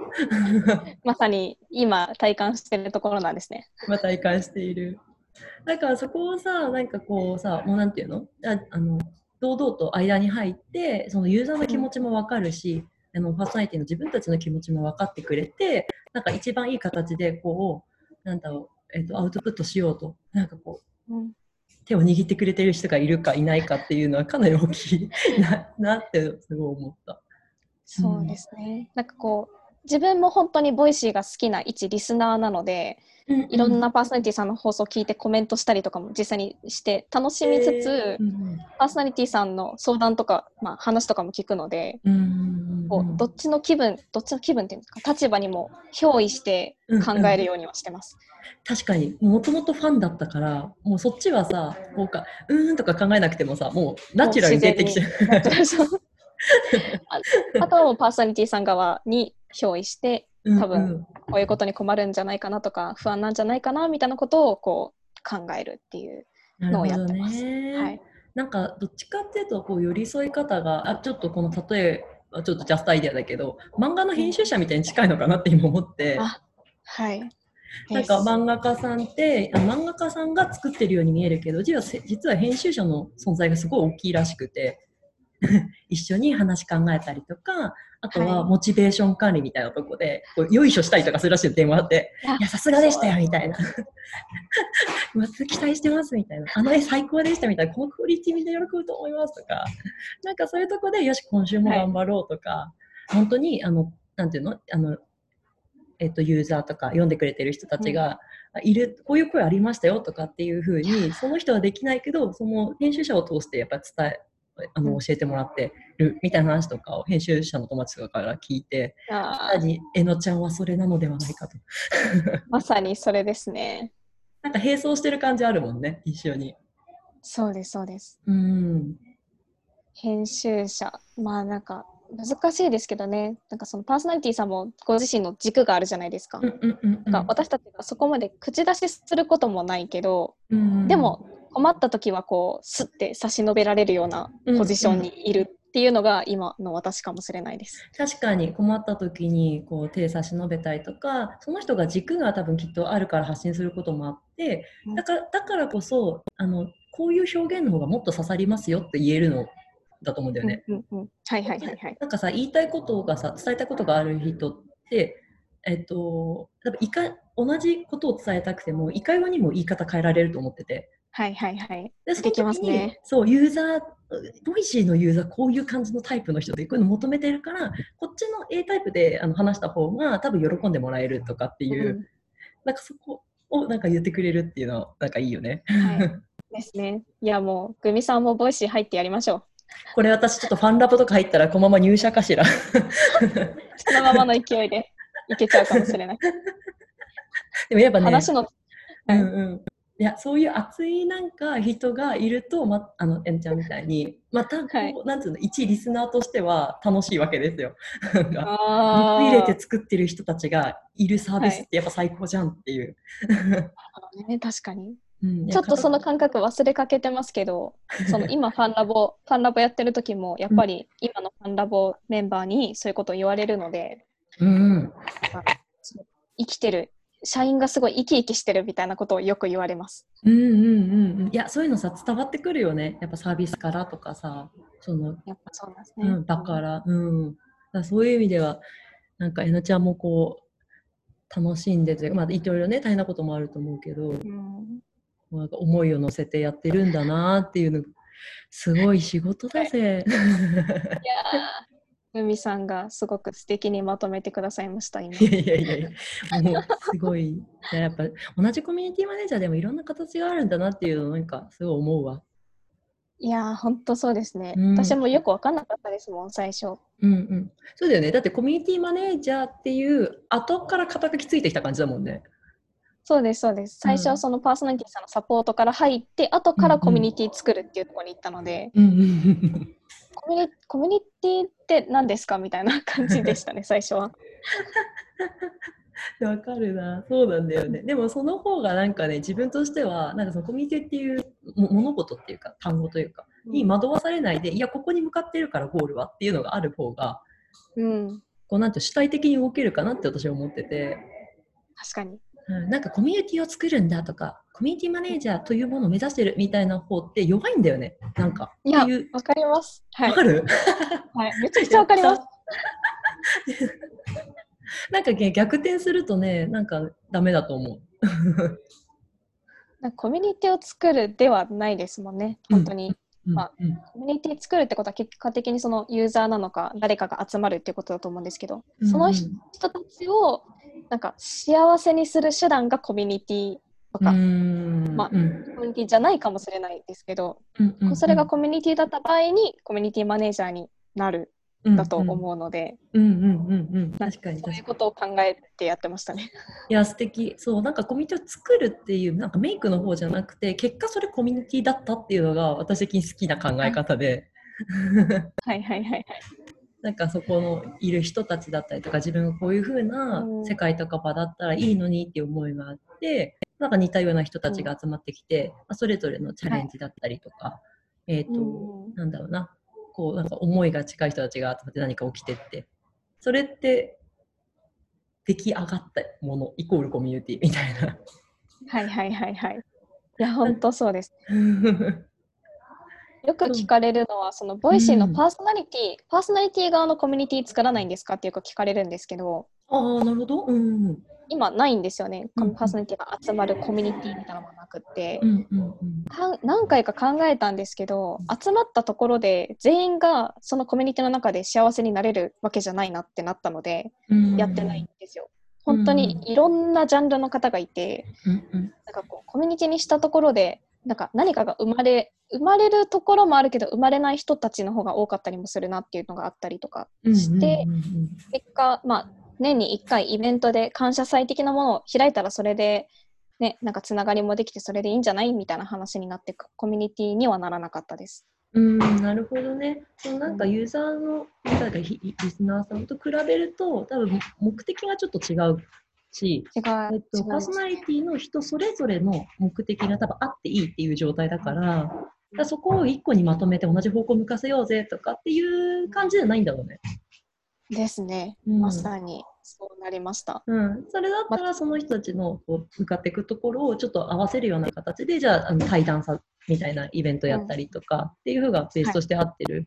まさに今体感してるところなんですね。今体感している。だからそこをさ、なんかこうさ、もうなんていうの？ああの堂々と間に入って、そのユーザーの気持ちもわかるし、あのパーソナリティの自分たちの気持ちも分かってくれてなんか一番いい形でこうなんだろう、えーと、アウトプットしようとなんかこう、うん、手を握ってくれてる人がいるかいないかっていうのはかなり大きい。ななってすごい思った。そうですね、うん、なんかこう自分も本当にボイシーが好きな一リスナーなので、うんうん、いろんなパーソナリティさんの放送を聞いてコメントしたりとかも実際にして楽しみつつ、パーソナリティさんの相談とか、まあ、話とかも聞くので、うん、こうどっちの気分どっちの気分っていうんですか立場にも憑依して考えるようにはしてます。うんうん、確かに。もともとファンだったからもうそっちはさこうかうーんとか考えなくてもさもうナチュラルに出てきちゃう。あとはパーソナリティさん側に憑依して多分こういうことに困るんじゃないかなとか不安なんじゃないかなみたいなことをこう考えるっていうのをやってます。はい、なんかどっちかっていうとこう寄り添い方があちょっとこの例えちょっとジャストアイデアだけど漫画の編集者みたいに近いのかなって今思って。はい。なんか漫画家さんって漫画家さんが作ってるように見えるけど実は実は編集者の存在がすごい大きいらしくて。一緒に話考えたりとかあとはモチベーション管理みたいなとこで、こうよいしょしたりとかするらしい電話って、いや、さすがでしたよみたいな。期待してますみたいな。あの絵最高でしたみたいな。このクオリティ見て喜ぶと思いますとか。なんかそういうとこで、よし、今週も頑張ろうとか、はい、本当に、あの、なんていうの？あの、えっと、ユーザーとか読んでくれてる人たちが、いる、こういう声ありましたよとかっていうふうに、その人はできないけど、その編集者を通してやっぱ伝え、あの教えてもらってるみたいな話とかを編集者の友達とかから聞いて、さにえのちゃんはそれなのではないかと。まさにそれですね。なんか並走してる感じあるもんね、一緒に。そうです、そうです。うん。編集者、まあなんか難しいですけどね、なんかそのパーソナリティさんもご自身の軸があるじゃないですか。うんうんうんうん、私たちがそこまで口出しすることもないけど、うんうん、でも困った時はこうスッて差し伸べられるようなポジションにいるっていうのが今の私かもしれないです。確かに困った時にこう手差し伸べたりとかその人が軸が多分きっとあるから発信することもあってだからだからこそあのこういう表現の方がもっと刺さりますよって言えるのだと思うんだよね。うんうんうん、はいはいはいはい。なんかさ言いたいことがさ伝えたいことがある人ってえっと多分いか同じことを伝えたくてもいかようにも言い方変えられると思ってて。はいはいはい。でそできますね。そうユーザーボイシーのユーザーこういう感じのタイプの人でこういうの求めてるからこっちの A タイプであの話した方が多分喜んでもらえるとかっていう、うん、なんかそこをなんか言ってくれるっていうのはなんかいいよね。はい ですね。いやもうグミさんもボイシー入ってやりましょう。これ私ちょっとファンラボとか入ったらこのまま入社かしら。そのままの勢いでいけちゃうかもしれない。でもやっぱね、話の、うんうん、いやそういう熱いなんか人がいると、ま、あのえんちゃんみたいにまたこう、はい、なんつうの一リスナーとしては楽しいわけですよ。入れて作ってる人たちがいるサービスってやっぱ最高じゃんっていう。はい、ね、確かに。うん、ちょっとその感覚忘れかけてますけど、その今ファンラボ、ファンラボやってる時も、やっぱり今のファンラボメンバーにそういうことを言われるので、うん、生きてる社員がすごい生き生きしてるみたいなことをよく言われます。うんうんうんいやそういうのさ伝わってくるよね。やっぱサービスからとかさそのやっぱそうですね、うん、だからうん。だそういう意味ではなんかえなちゃんもこう楽しんでてまあいろいろね大変なこともあると思うけど、うん、なんか思いを乗せてやってるんだなっていうのすごい仕事だぜ。いや海さんがすごく素敵にまとめてくださいました今。いやいやいやいや、もうすごい。やっぱ同じコミュニティマネージャーでもいろんな形があるんだなっていうのなんかすごい思うわ。いや本当そうですね、うん、私もよく分かんなかったですもん最初。うんうん。そうだよね。だってコミュニティマネージャーっていう後から肩書きついてきた感じだもんね。そうですそうです。最初はそのパーソナリティさんのサポートから入って、うん、後からコミュニティ作るっていうところに行ったので。うんうんコミュニコミュニティって何ですかみたいな感じでしたね、最初は。わかるな、そうなんだよね。でもその方がなんかね、自分としては、なんかそのコミュニティっていう物事っていうか、単語というか、に惑わされないで、いや、ここに向かってるからゴールはっていうのがある方が、うん、こうなんて主体的に動けるかなって私は思ってて。確かに。うん、なんかコミュニティを作るんだとか、コミュニティマネージャーというものを目指してるみたいな方って弱いんだよね。なんか。いや、わかります。わ、はい、かる？はい。めちゃくちゃわかります。なんか、ね、逆転するとね、なんかダメだと思う。コミュニティを作るではないですもんね、本当に。うん、まあ、うん、コミュニティ作るってことは結果的にそのユーザーなのか誰かが集まるっていうことだと思うんですけど、その人たちをなんか幸せにする手段がコミュニティとか、まあ、コミュニティじゃないかもしれないですけど、それがコミュニティだった場合にコミュニティマネージャーになるだと思うので、うんうんうんうん、確かに。そういうことを考えてやってましたね。いや素敵。そうなんかコミュニティを作るっていうなんかメイクの方じゃなくて結果それコミュニティだったっていうのが私的に好きな考え方で。はい。はいはいはい。なんかそこのいる人たちだったりとか自分がこういう風な世界とか場だったらいいのにっていう思いがあって、なんか似たような人たちが集まってきて、まあ、それぞれのチャレンジだったりとか、はい、えっ、ー、と、なんだろうな、こうなんか思いが近い人たちが集まって何か起きてって、それって出来上がったものイコールコミュニティみたいな。はいはいはいはい。いや、本当そうです。よく聞かれるのは、そのボイシーのパーソナリティ、うん、パーソナリティ側のコミュニティ作らないんですか？っていうか聞かれるんですけど、ああ、なるほど。うん、今ないんですよね、うん、パーソナリティが集まるコミュニティみたいなのがなくって、うんうんうん、何回か考えたんですけど、集まったところで全員がそのコミュニティの中で幸せになれるわけじゃないなってなったので、やってないんですよ。本当にいろんなジャンルの方がいて、うんうん、なんかこうコミュニティにしたところでなんか何かが生まれ生まれるところもあるけど生まれない人たちの方が多かったりもするなっていうのがあったりとかして、結果、まあ、年に1回イベントで感謝祭的なものを開いたらそれで、ね、なんかつながりもできてそれでいいんじゃないみたいな話になってコミュニティにはならなかったです。うんなるほどね。そのなんかユーザーの、リスナーさんと比べると多分目的がちょっと違うし、えっと、パーソナリティの人それぞれの目的が多分あっていいっていう状態だから、からそこを一個にまとめて同じ方向向かせようぜとかっていう感じじゃないんだろうね。ですね、うん、まさにそうなりました。うん、それだったらその人たちのこう向かっていくところをちょっと合わせるような形でじゃああの対談さみたいなイベントやったりとかっていうふうがベースとして合ってる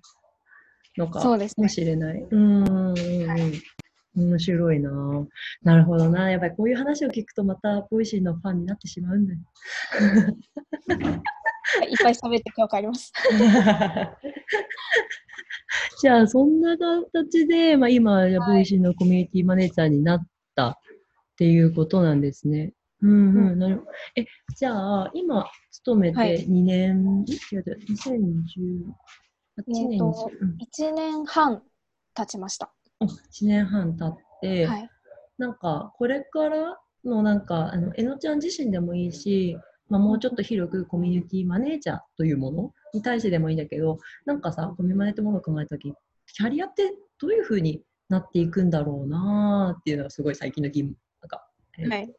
のかもしれない。うん、はい面白いななるほどな。やっぱりこういう話を聞くとまたボイシーのファンになってしまうんだよ。いっぱい喋って今日帰ります。じゃあ、そんな形で、まあ、今、ボイシーのコミュニティマネージャーになったっていうことなんですね。うんうん、なるえ、じゃあ、今、勤めて2年、はい、違う違う、2018年、えーと1年半経ちました。1年半経って、はい、なんか、これからの、なんか、あの、えのちゃん自身でもいいし、まあ、もうちょっと広くコミュニティマネージャーというものに対してでもいいんだけど、なんかさ、コミマネってものを考えたとき、キャリアってどういうふうになっていくんだろうなっていうのがすごい最近の疑問、なんか、はい、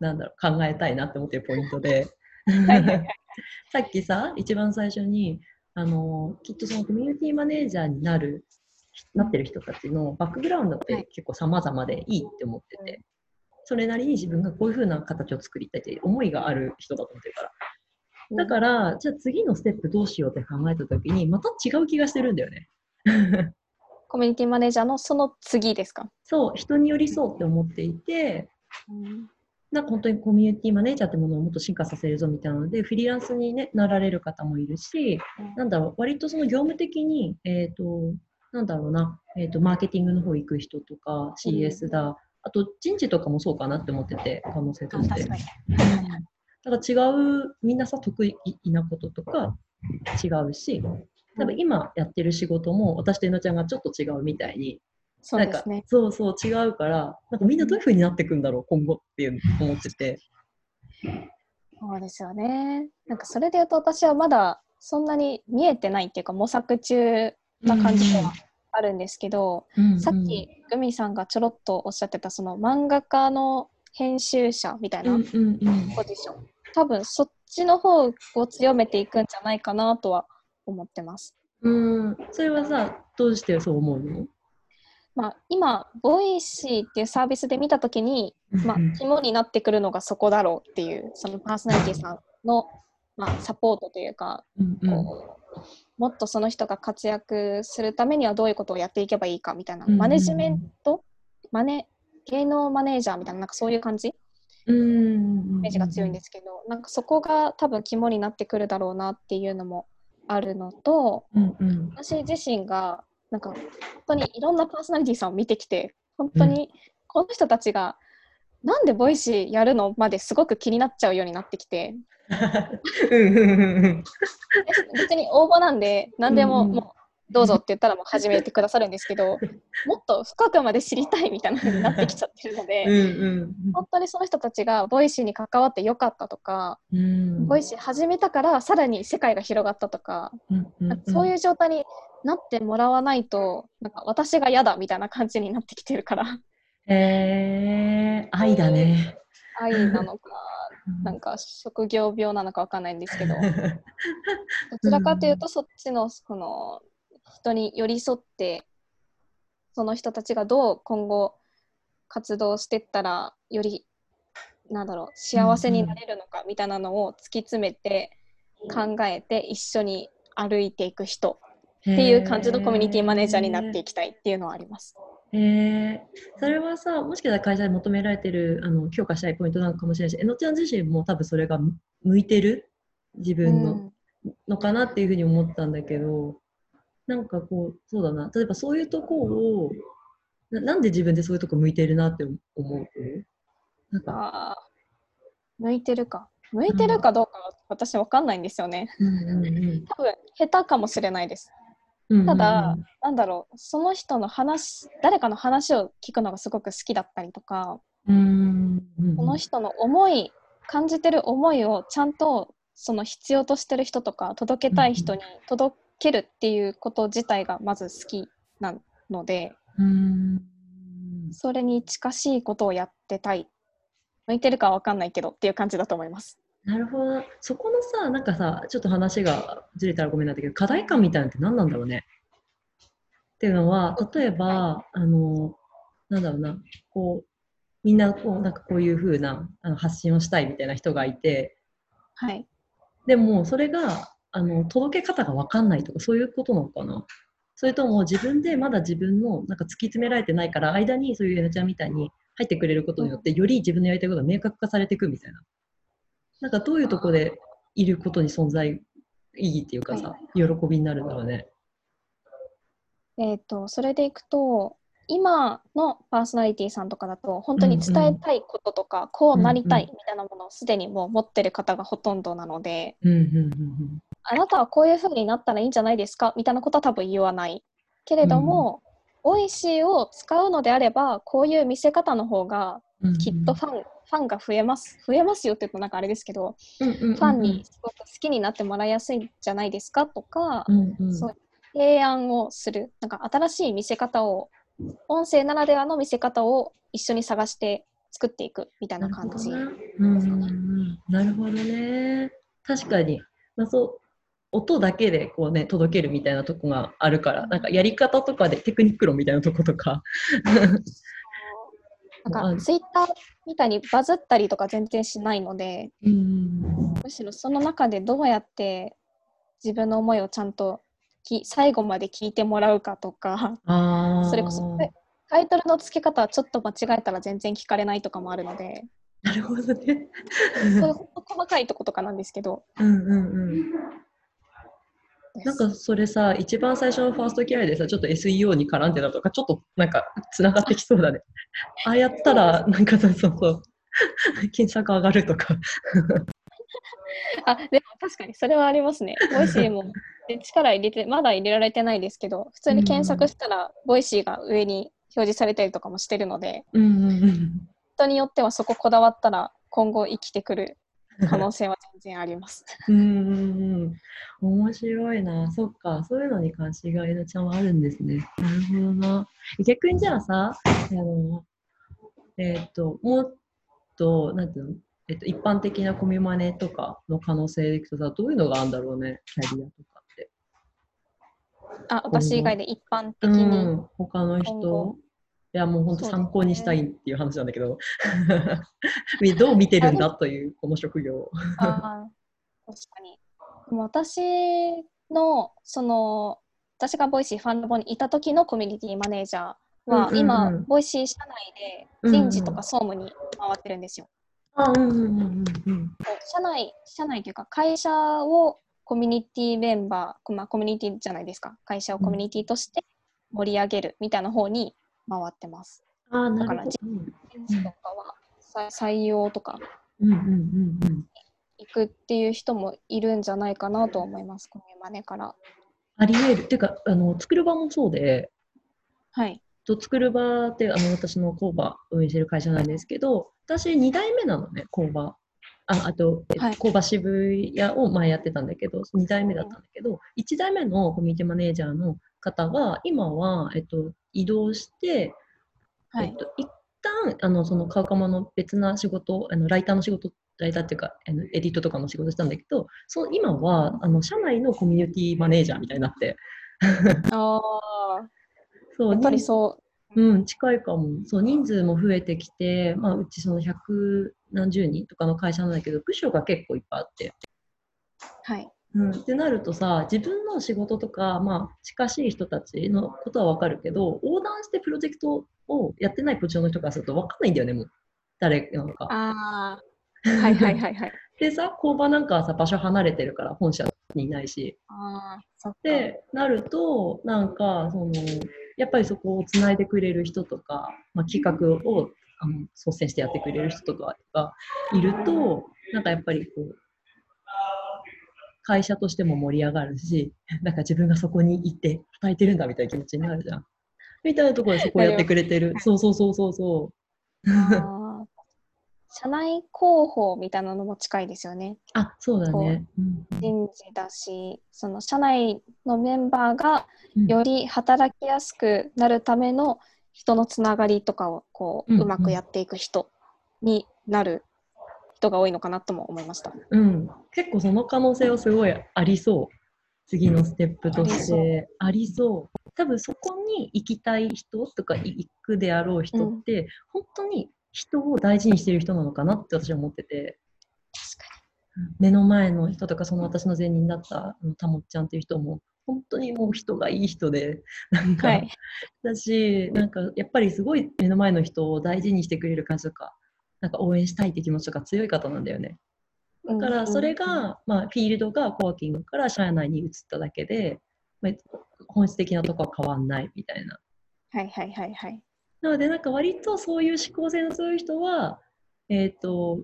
なんだろう、考えたいなって思ってるポイントで、さっきさ、一番最初に、あの、きっとそのコミュニティマネージャーになる、なってる人たちのバックグラウンドって結構様々でいいって思ってて、それなりに自分がこういう風な形を作りたいって思いがある人だと思ってるから。だから、じゃあ次のステップどうしようって考えた時に、また違う気がしてるんだよね。コミュニティマネージャーのその次ですか？そう、人に寄り添うって思っていて、うん、なんか本当にコミュニティマネージャーってものをもっと進化させるぞみたいなので、フリーランスに、ね、なられる方もいるし、うん、なんだろう、割とその業務的に、えっ、ー、と、なんだろうな、えっ、ー、と、マーケティングの方行く人とか、CS だ、あと人事とかもそうかなって思ってて、可能性として。だから違う、みんなさ、得意なこととか違うし、多分今やってる仕事も私とえのちゃんがちょっと違うみたいに、そうですね、そうそう違うから、なんかみんなどういうふうになっていくんだろう、今後っていう思ってて。そうですよね。なんかそれで言うと私はまだそんなに見えてないっていうか模索中な感じではあるんですけど、うんうん、さっきグミさんがちょろっとおっしゃってたその漫画家の編集者みたいなポジション、うんうん、多分そっちの方を強めていくんじゃないかなとは思ってます。うん。それはさどうしてそう思うの？まあ、今、ボイシーっていうサービスで見たときに、まあ、肝になってくるのがそこだろうっていう、そのパーソナリティさんの、まあ、サポートというか、うんうん、こうもっとその人が活躍するためにはどういうことをやっていけばいいかみたいな、マネジメント？マネ芸能マネージャーみたいななんかそういう感じ？イメージが強いんですけどなんかそこが多分肝になってくるだろうなっていうのもあるのと、うんうん、私自身がなんか本当にいろんなパーソナリティさんを見てきて本当にこの人たちがなんでボイシーやるのまですごく気になっちゃうようになってきて。別に応募なんで何でももうどうぞって言ったらもう始めてくださるんですけど もっと深くまで知りたいみたいな風になってきちゃってるのでうん、本当にその人たちがボイシーに関わってよかったとか、うん、ボイシー始めたからさらに世界が広がったとかうん、かそういう状態になってもらわないとなんか私が嫌だみたいな感じになってきてるから。へえー、愛だね。愛なのかなんか職業病なのかわかんないんですけど どちらかというとそっちのこの人に寄り添ってその人たちがどう今後活動していったらよりなんだろう幸せになれるのかみたいなのを突き詰めて考えて一緒に歩いていく人っていう感じのコミュニティマネージャーになっていきたいっていうのはあります。えー、それはさ、もしかしたら会社で求められてるあの強化したいポイントなのかもしれないし、えのちゃん自身も多分それが向いてる？自分の,、のかなっていうふうに思ったんだけど、なんかこう、そうだな、例えばそういうとこをな、なんで自分でそういうとこ向いてるなって思う？なんか。向いてるか。向いてるかどうかは私わかんないんですよね。うんうんうん、多分下手かもしれないです。ただ、なんだろうその人の話誰かの話を聞くのがすごく好きだったりとか、うん、その人の思い感じてる思いをちゃんとその必要としてる人とか届けたい人に届けるっていうこと自体がまず好きなので、うん、それに近しいことをやってたい。っ向いてるかわかんないけどっていう感じだと思います。なるほど。そこのさ、なんかさ、ちょっと話がずれたらごめんなんだけど、課題感みたいなのって何なんだろうね。っていうのは、例えば、あの、なんだろうな、こう、みんなこう、なんかこういうふうなあの発信をしたいみたいな人がいて、はい。でも、それが、あの、届け方が分かんないとか、そういうことなのかな。それとも自分でまだ自分のなんか突き詰められてないから間にそういうエナちゃんみたいに入ってくれることによってより自分のやりたいことが明確化されていくみたいな。なんかどういうとこでいることに存在意義っていうかさ、喜びになるんだろうね。えっ、ー、と、それでいくと、今のパーソナリティさんとかだと本当に伝えたいこととか、うんうん、こうなりたいみたいなものをすでにもう持ってる方がほとんどなので、うんうんうんうん、あなたはこういうふうになったらいいんじゃないですか？みたいなことは多分言わない。けれども、うん、美味しいを使うのであればこういう見せ方の方がきっとファン、ファンが増えます増えますよって言うとなんかあれですけど、うんうんうんうん、ファンにすごく好きになってもらいやすいんじゃないですかとか、うんうん、そう提案をするなんか新しい見せ方を音声ならではの見せ方を一緒に探して作っていくみたいな感じ。ですかね。なるほどね。確かに、まあ、そう音だけでこうね届けるみたいなとこがあるからなんかやり方とかでテクニック論みたいなとことかなんかツイッターみたいにバズったりとか全然しないので、むしろその中でどうやって自分の思いをちゃんとき最後まで聞いてもらうかとかそれこそタイトルの付け方はちょっと間違えたら全然聞かれないとかもあるので。なるほどね。そういう細かいとことかなんですけど。うんうんうんなんかそれさ、一番最初のファーストキャリアでさ、ちょっと SEO に絡んでたとか、ちょっとなんかつながってきそうだね。ああやったら、なんかそうそう、検索上がるとか。あでも確かにそれはありますね。ボイシーも力入れて、まだ入れられてないですけど、普通に検索したら、ボイシーが上に表示されたりとかもしてるので、うんうんうん、人によってはそここだわったら、今後生きてくる 可能性は全然あります。うんうんうん、面白いな。そっか、そういうのに関心がえなちゃんはあるんですね。なるほどな。逆にじゃあさ、あの、えっ、ー、と、もっと、なんていうの？えっと、一般的なコミュマネとかの可能性でいくとさ、どういうのがあるんだろうね、キャリアとかって。あ、私以外で一般的に。うん、他の人いや、もう本当参考にしたいっていう話なんだけど、ね、どう見てるんだという、この職業。あ確かに。私の、その、私がボイシーファンドボにいた時のコミュニティマネージャーは、今、 Voicy社内で人事とか総務に回ってるんですよ。社内、社内というか会社をコミュニティメンバー、まあ、コミュニティじゃないですか。会社をコミュニティとして盛り上げるみたいな方に回ってます。あだから人事とかは採用とか行くっていう人もいるんじゃないかなと思います、コミュマネから。ありえる。っていうか、あの作る場もそうで、はい。と作る場ってあの私の工場運営してる会社なんですけど、私2代目なのね、工場。ああと、はい、工場渋谷を前やってたんだけど、2代目だったんだけど、1代目のコミュニティマネージャーの方が、今は、えっと、移動して、はい、えっと、一旦あのそのカウカマの別な仕事、あのライターの仕事、ライターっていうか、あのエディットとかの仕事したんだけど、その今はあの社内のコミュニティマネージャーみたいになって。ああ。そうやっぱりそう。うん、近いかも。そう、人数も増えてきて、まあ、うちその百何十人とかの会社なんだけど、部署が結構いっぱいあって。はい。うん、ってなるとさ自分の仕事とか、まあ、近しい人たちのことは分かるけど横断してプロジェクトをやってないポジションの人からすると分かんないんだよねもう誰なのか。ああはいはいはいはい。でさ工場なんかはさ場所離れてるから本社にいないし。あでなるとなんかそのやっぱりそこをつないでくれる人とか、まあ、企画をあの率先してやってくれる人とかがいるとなんかやっぱりこう会社としても盛り上がるしなんか自分がそこにいて働いてるんだみたいな気持ちになるじゃん。みたいなところでそこをやってくれてる。そうそうそうそうそう。社内広報みたいなのも近いですよね。あ、そうだね。人事だし、その社内のメンバーがより働きやすくなるための人のつながりとかをこう、うまくやっていく人になる人が多いのかなとも思いました。うん、結構その可能性はすごいありそう。次のステップとしてありそう多分そこに行きたい人とか行くであろう人って、うん、本当に人を大事にしてる人なのかなって私は思ってて目の前の人とかその私の前任だったたもっちゃんっていう人も本当にもう人がいい人でなんか、はい、だしなんかやっぱりすごい目の前の人を大事にしてくれる感じとかなんか応援したいって気持ちとか強い方なんだよね。だからそれが、まあ、フィールドがコワーキングから社内に移っただけで、まあ、本質的なとこは変わんないみたいな。はいはいはいはい。なのでなんか割とそういう思考性の強い人は、えっ、ー、と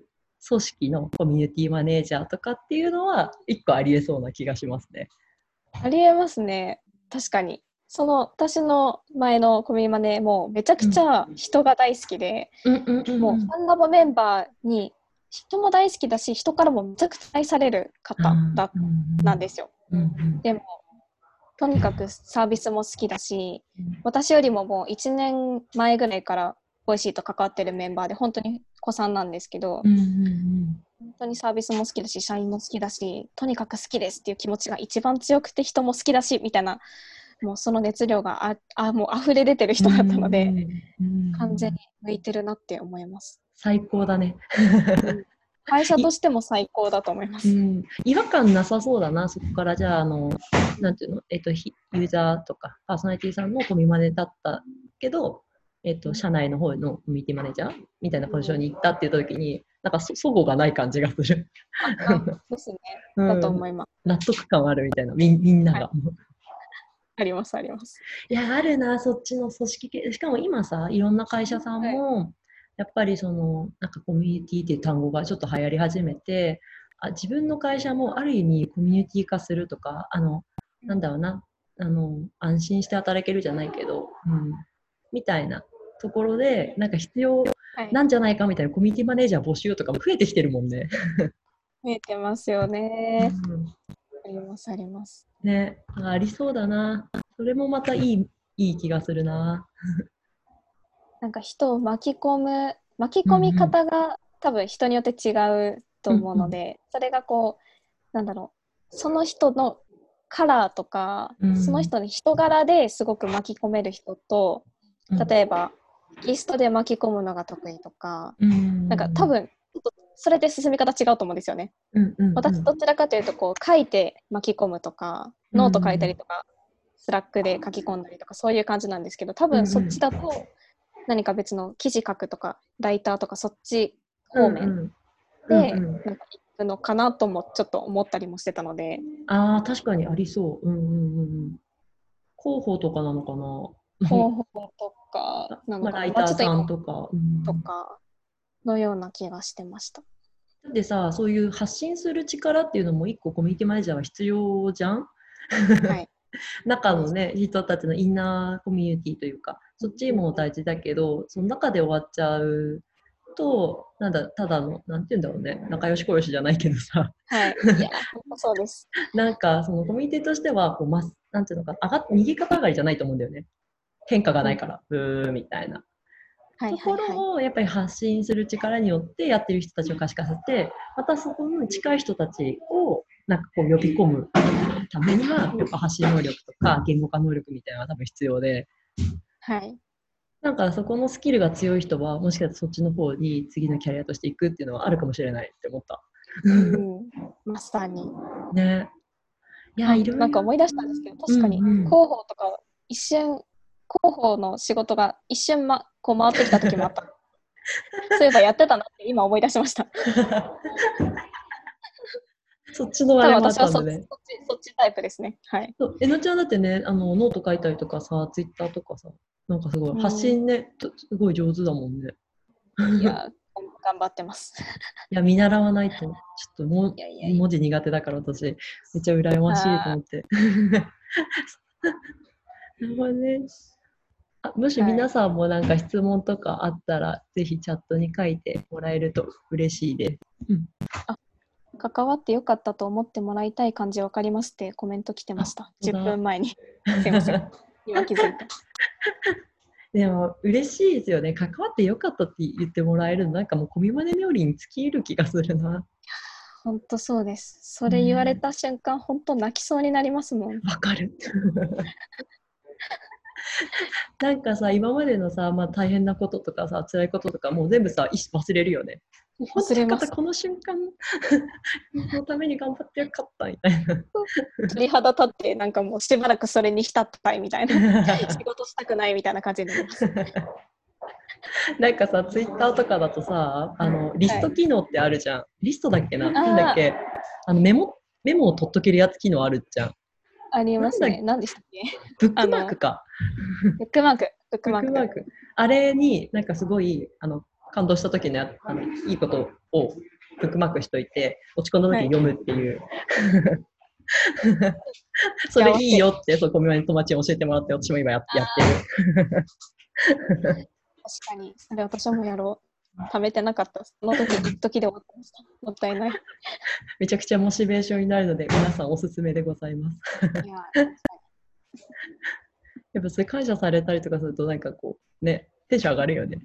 組織のコミュニティマネージャーとかっていうのは一個ありえそうな気がしますね。ありえますね確かに。その私の前のコミュマネもめちゃくちゃ人が大好きで、もうファンラボメンバーに人も大好きだし人からもめちゃくちゃ愛される方だ、なんですよ。でもとにかくサービスも好きだし私よりももう1年前ぐらいからVoicyと関わってるメンバーで本当に子さんなんですけど、本当にサービスも好きだし社員も好きだしとにかく好きですっていう気持ちが一番強くて人も好きだしみたいなもうその熱量がああもう溢れ出てる人だったので、完全に向いてるなって思います。最高だね。会社としても最高だと思います。違和感なさそうだな、そこからじゃあ、あの、なんていうの、えっ、と、ユーザーとかパーソナリティさんのコミマネだったけど、えっ、と、社内の方のコミュニティマネージャーみたいなポジションに行ったっていう時に、なんかそ、そごがない感じがする。ですね。だと思います。納得感あるみたいな、みみんなが。はいありますあります。いやあるなそっちの組織系しかも今さいろんな会社さんも、はい、やっぱりそのなんかコミュニティっていう単語がちょっと流行り始めてあ自分の会社もある意味コミュニティ化するとかあのなんだろうなあの安心して働けるじゃないけど、うん、みたいなところでなんか必要なんじゃないかみたいな、コミュニティマネージャー募集とかも増えてきてるもんね。増えてますよね。うん、ありますあります。ねありそうだな。それもまたいいいい気がするな。なんか人を巻き込む巻き込み方が、うんうん、多分人によって違うと思うので、うんうん、それがこうなんだろうその人のカラーとか、うん、その人の人柄ですごく巻き込める人と例えば、リストで巻き込むのが得意とか、うん、なんか多分それで進み方違うと思うんですよね。うんうんうん、私どちらかというとこう書いて巻き込むとかノート書いたりとか、 Slackで書き込んだりとかそういう感じなんですけど多分そっちだと何か別の記事書くとかライターとかそっち方面でなんか行くのかなともちょっと思ったりもしてたので。ああ確かにありそう。うんうんうん、広報とかなのかな。広報とかなのかな、まあ、ライターさんとか。とかのような気がしてました。でさそういう発信する力っていうのも一個コミュニティマネージャーは必要じゃん、はい、中のね人たちのインナーコミュニティというかそっちも大事だけどその中で終わっちゃうとなんだただのなんて言うんだろうね。仲良しこよしじゃないけどさ。はい。いやそうです。なんかそのコミュニティとしてはこう、ま、なんていうのか上が右肩上がりじゃないと思うんだよね。変化がないから、うん、ブーみたいな。ところをやっぱり発信する力によってやってる人たちを可視化させてまたそこに近い人たちをなんかこう呼び込むためにはやっぱ発信能力とか言語化能力みたいなのが多分必要で、はい、なんかそこのスキルが強い人はもしかしたらそっちの方に次のキャリアとしていくっていうのはあるかもしれないって思った。うん、まさに。ね。いや、いろいろ。なんか思い出したんですけど、確かに広報とか一瞬広報の仕事が一瞬、ま、こう回ってきた時もあった。そういえばやってたなって今思い出しました。そっちのあれもあったんでね。そっちそっちタイプですね。はい。えのちゃんだってね、あのノート書いたりとかさ、ツイッターとかさ、なんかすごい発信ね、うん、すごい上手だもんね。いや、頑張ってます。いや、見習わないと、ちょっともいやいや文字苦手だから私、めっちゃ羨ましいと思って。なるほどね。あもし皆さんもなんか質問とかあったら、はい、ぜひチャットに書いてもらえると嬉しいです。うん、あ関わってよかったと思ってもらいたい感じ分かりますってコメント来てました。10分前に。すいません。今気づいた。でも嬉しいですよね。関わってよかったって言ってもらえるの、なんかもうコミマネ冥利に尽きる気がするな。本当そうです。それ言われた瞬間、うん、本当泣きそうになりますもん。わかる。なんかさ、今までのさ、まあ、大変なこととかさ、辛いこととか、もう全部さ、忘れるよね。忘れますこの瞬間 のために頑張ってよかったみたいな。鳥肌立って、なんかもうしばらくそれに浸ったいみたいな。仕事したくないみたいな感じになります。なんかさ、ツイッターとかだとさ、あのリスト機能ってあるじゃん。はい、リストだっけな？なんだっけ？あのメモメモを取っとけるやつ機能あるじゃん。ありますね。何でしたっけ？ブックマークか。ブックマーク。ブックマーク。あれになんかすごいあの感動した時のあのいいことをブックマークしといて、落ち込んだ時に読むっていう。はい それいいよって、そうコミュニティ友達に教えてもらって、私も今ややってる。確かに、それ私もやろう。貯めてなかった。その時、一 時で終わってました。もったいない。めちゃくちゃモチベーションになるので、皆さんおすすめでございます。いややっぱそれ感謝されたりとかすると、なんかこう、ね、テンション上がるよね。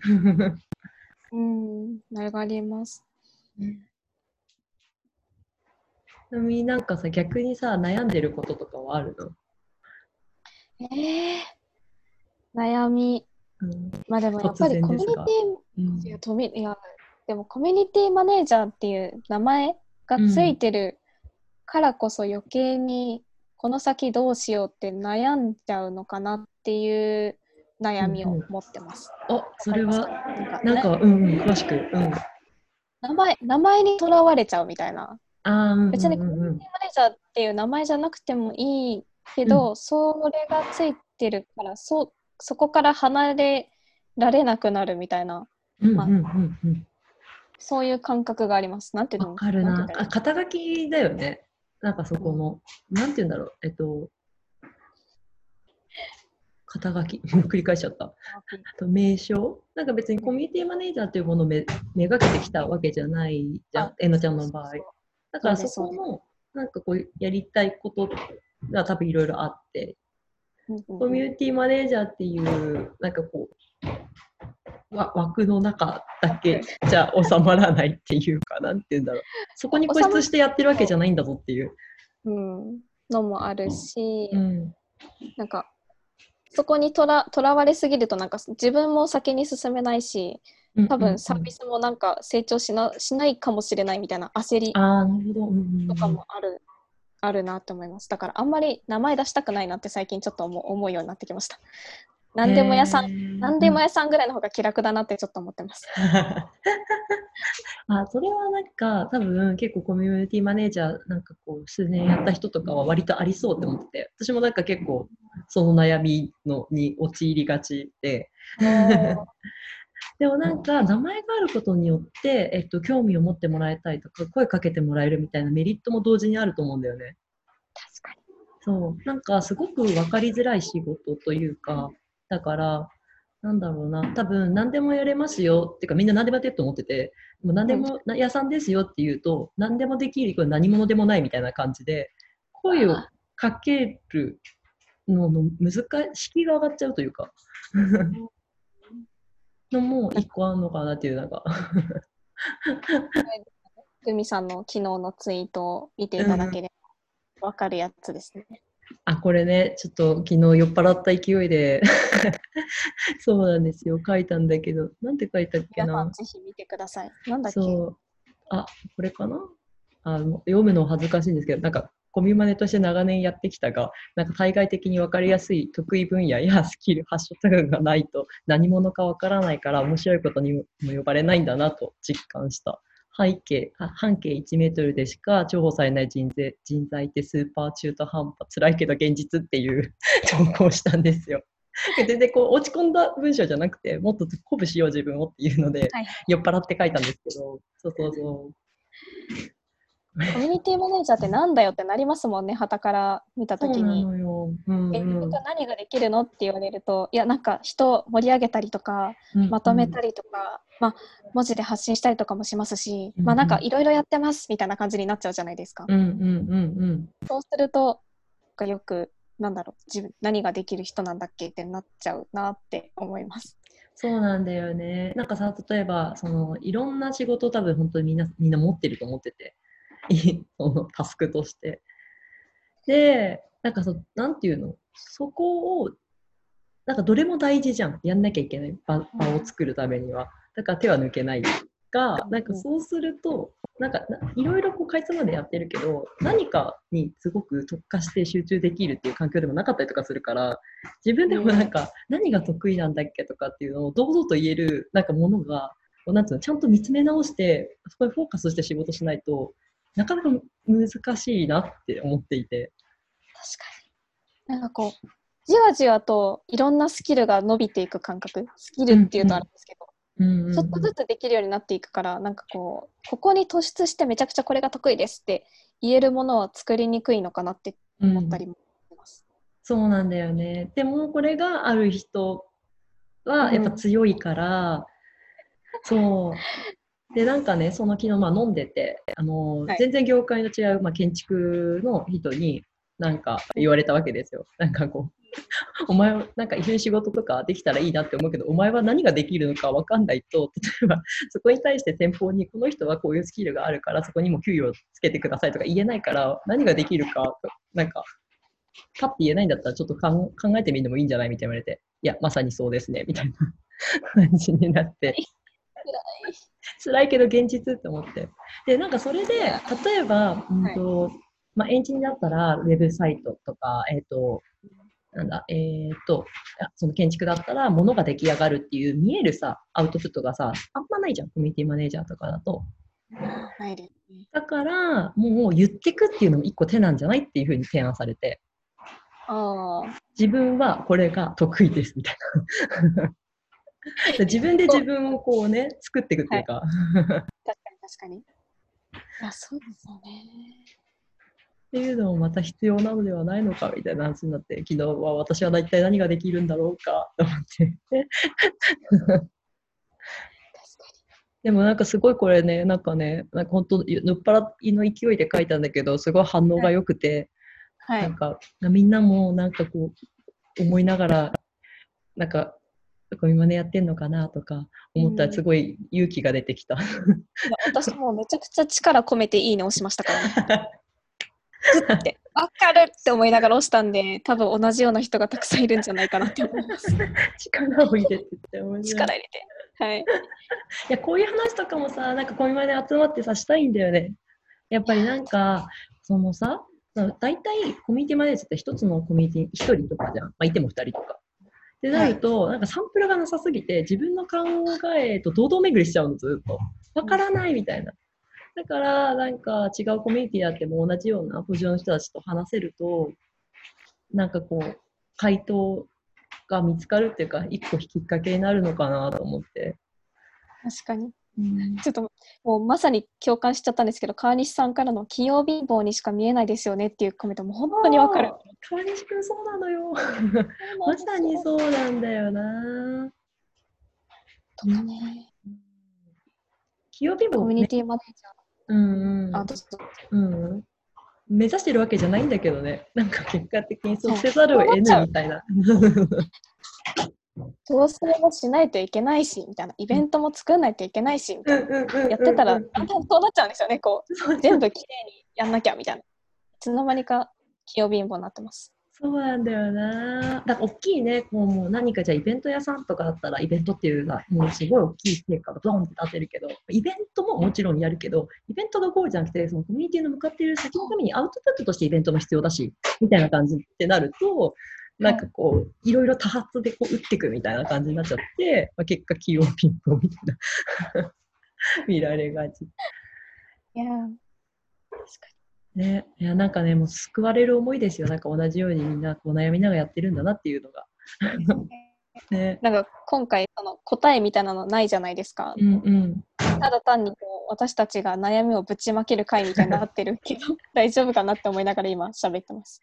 うん、上がります。ちなみになんかさ、逆にさ、悩んでることとかはあるの？えー、悩み。うん、まあでもやっぱりコミュニティ、うん、いやとみいやでもコミュニティマネージャーっていう名前がついてるからこそ余計にこの先どうしようって悩んじゃうのかなっていう悩みを持ってます。うん。うん、あそれはなんか、うんうん、詳しく、うん、名前名前にとらわれちゃうみたいな。あ別にコミュニティマネージャーっていう名前じゃなくてもいいけど、うん、それがついてるからそそこから離れられなくなるみたいな、まあ、そういう感覚があります。なんていうの？わかるなあ。肩書きだよね。なんかそこの、なんて言うんだろう？えっと、肩書き、繰り返しちゃった。あと名称なんか別にコミュニティマネージャーというものをめめがけてきたわけじゃないじゃん、えのちゃんの場合。だからそこの、なんかこう、やりたいことが多分いろいろあって、コミュニティマネージャーっていう、なんかこう、わ枠の中だけじゃ収まらないっていうか、なんて言うんだろう。そこに固執してやってるわけじゃないんだぞっていう。うん、のもあるし、うん、なんかそこにとらとらわれすぎるとなんか自分も先に進めないし多分サービスもなんか成長しなしないかもしれないみたいな焦りとかもあるあるなと思います。だからあんまり名前出したくないなって最近ちょっと思思うようになってきました何でも屋さん、何でも屋さんぐらいの方が気楽だなってちょっと思ってます。あそれはなんか多分結構コミュニティマネージャーなんかこう数年やった人とかは割とありそうって思って私もなんか結構その悩みのに陥りがちで。でもなんか名前があることによって、えっと、興味を持ってもらえたりとか声かけてもらえるみたいなメリットも同時にあると思うんだよね。確かに。そう。なんかすごく分かりづらい仕事というかだからなんだろうな多分何でもやれますよっていうかみんな何でもやってると思っててもう何でも、屋さんですよって言うと何でもできるこれ何者でもないみたいな感じで声をかけるのの難し敷居が上がっちゃうというか。のも一個あるのかなっていうなんか。ルミさんの昨日のツイートを見ていただければ分かるやつですね。あ、これね、ちょっと昨日酔っ払った勢いで そうなんですよ、書いたんだけど、なんて書いたっけな。ぜひ見てください。なんだっけ？そう。あ、これかな？あ読むの恥ずかしいんですけど、なんかコミマネとして長年やってきたが、なんか対外的に分かりやすい得意分野やスキル、ハッシュタグがないと何者か分からないから面白いことにも呼ばれないんだなと実感した。背景、半径1メートルでしか重宝されない人材人材ってスーパー中途半端、辛いけど現実っていう 投稿したんですよ。全然こう落ち込んだ文章じゃなくて、もっと鼓舞しよう自分をっていうので、はい、酔っ払って書いたんですけど、そうそうそう。コミュニティマネージャーってなんだよってなりますもんね、はたから見たときに。うんうん、え、何ができるのって言われると、いや、なんか人を盛り上げたりとか、まとめたりとか、まあ、文字で発信したりとかもしますし、まあ、なんかいろいろやってますみたいな感じになっちゃうじゃないですか。うんうんうんうん、そうすると、よくなんだろう自分何ができる人なんだっけってなっちゃうなって思います。そうなんだよね。なんかさ、例えば、そのいろんな仕事を多分本当にみんなみんな持ってると思ってて、そのタスクとして。で、なんかそ、なんていうの、そこを、なんかどれも大事じゃん。やんなきゃいけない場場を作るためには。だから手は抜けないが、なんかそうすると、なんかいろいろこうかいつまでやってるけど何かにすごく特化して集中できるっていう環境でもなかったりとかするから自分でもなんか何が得意なんだっけとかっていうのを堂々と言えるなんかものがなんつうの？ちゃんと見つめ直してそこにフォーカスして仕事しないとなかなか難しいなって思っていて。確かに。なんかこうじわじわといろんなスキルが伸びていく感覚。スキルっていうとあるんですけど、うんうん、ちょっとずつできるようになっていくからなんかこうここに突出してめちゃくちゃこれが得意ですって言えるものは作りにくいのかなって思ったりもします、うん、そうなんだよね。でもこれがある人はやっぱ強いから、うん、そうでなんかねその昨日まあ飲んでてあの、はい、全然業界の違う、まあ、建築の人になんか言われたわけですよ。なんかこう お前はなんか一緒に仕事とかできたらいいなって思うけど、お前は何ができるのか分かんないと、例えばそこに対して先方にこの人はこういうスキルがあるから、そこにも給与をつけてくださいとか言えないから、何ができるか、なんか、パッて言えないんだったらちょっと考えてみるのもいいんじゃないみたいな言われて、いや、まさにそうですね、みたいな 感じになって。辛いけど現実って思って。で、なんかそれで、例えば、うんと、はいまあ、エンジニアだったら、ウェブサイトとか、えっ、ー、と、なんだ、えー、っと、その建築だったら、ものが出来上がるっていう見えるさ、アウトプットがさ、あんまないじゃん、コミュニティマネージャーとかだと。ないですね。だから、もう言ってくっていうのも一個手なんじゃないっていうふうに提案されて。あ自分はこれが得意ですみたいな。自分で自分をこうね、作っていくっていうか。はい、確かに確かに。あ、そうですよね。っていうのもまた必要なのではないのかみたいな話になって昨日は私は一体何ができるんだろうかと思って。でもなんかすごいこれねなんかねなんか本当ぬっぱらいの勢いで書いたんだけどすごい反応が良くて、はい、なんかみんなもなんかこう思いながらなんかこう今ねやってんのかなとか思った。らすごい勇気が出てきた、うん、私もめちゃくちゃ力込めていいね押しましたからね。って。分かるって思いながら押したんで多分同じような人がたくさんいるんじゃないかなって思います。力を入れてって思い力入れて。はい。いやこういう話とかもさなんかこういうまで集まってさしたいんだよね。やっぱりなんかそのさ大体コミュニティマネージャーって一つのコミュニティ1人とかじゃん、まあ、いても2人とかってなると、はい、なんかサンプルがなさすぎて自分の考えと堂々巡りしちゃうのずっとわからないみたいなだから、なんか違うコミュニティであっても同じようなポジションの人たちと話せると、なんかこう、回答が見つかるっていうか、一個きっかけになるのかなと思って。確かに。うん、ちょっともうまさに共感しちゃったんですけど川西さんからの「器用貧乏にしか見えないですよね」っていうコメントも本当にわかる。川西君そうなのよ。まさにそうなんだよな。とかね。器用貧乏、コミュニティマネージャー。うんうん、あうん、目指してるわけじゃないんだけどね。なんか結果的にそうせざるを得ないみたいな。調整もしないといけないしみたいな。イベントも作らないといけないしみたいな。やってたらだんだんそうなっちゃうんですよねこう。全部きれいにやんなきゃみたいな。いつの間にか器用貧乏になってます。そうなんだよな。だから大きいね、こうもう何かじゃあイベント屋さんとかだったら、イベントっていうのはもうすごい大きい成果がドンって立てるけど、イベントももちろんやるけど、イベントがゴールじゃなくて、そのコミュニティの向かっている先のためにアウトプットとしてイベントも必要だし、みたいな感じってなると、なんかこう、いろいろ多発でこう打っていくみたいな感じになっちゃって、まあ、結果、器用ピンポンみたいな 見られがち。いや、確かに。ね、いやなんかねもう救われる思いですよなんか同じようにみんなこう悩みながらやってるんだなっていうのが。ね、なんか今回その答えみたいなのないじゃないですか。うんうん、ただ単にこう私たちが悩みをぶちまける回みたいになってるけど 大丈夫かなって思いながら今喋ってます。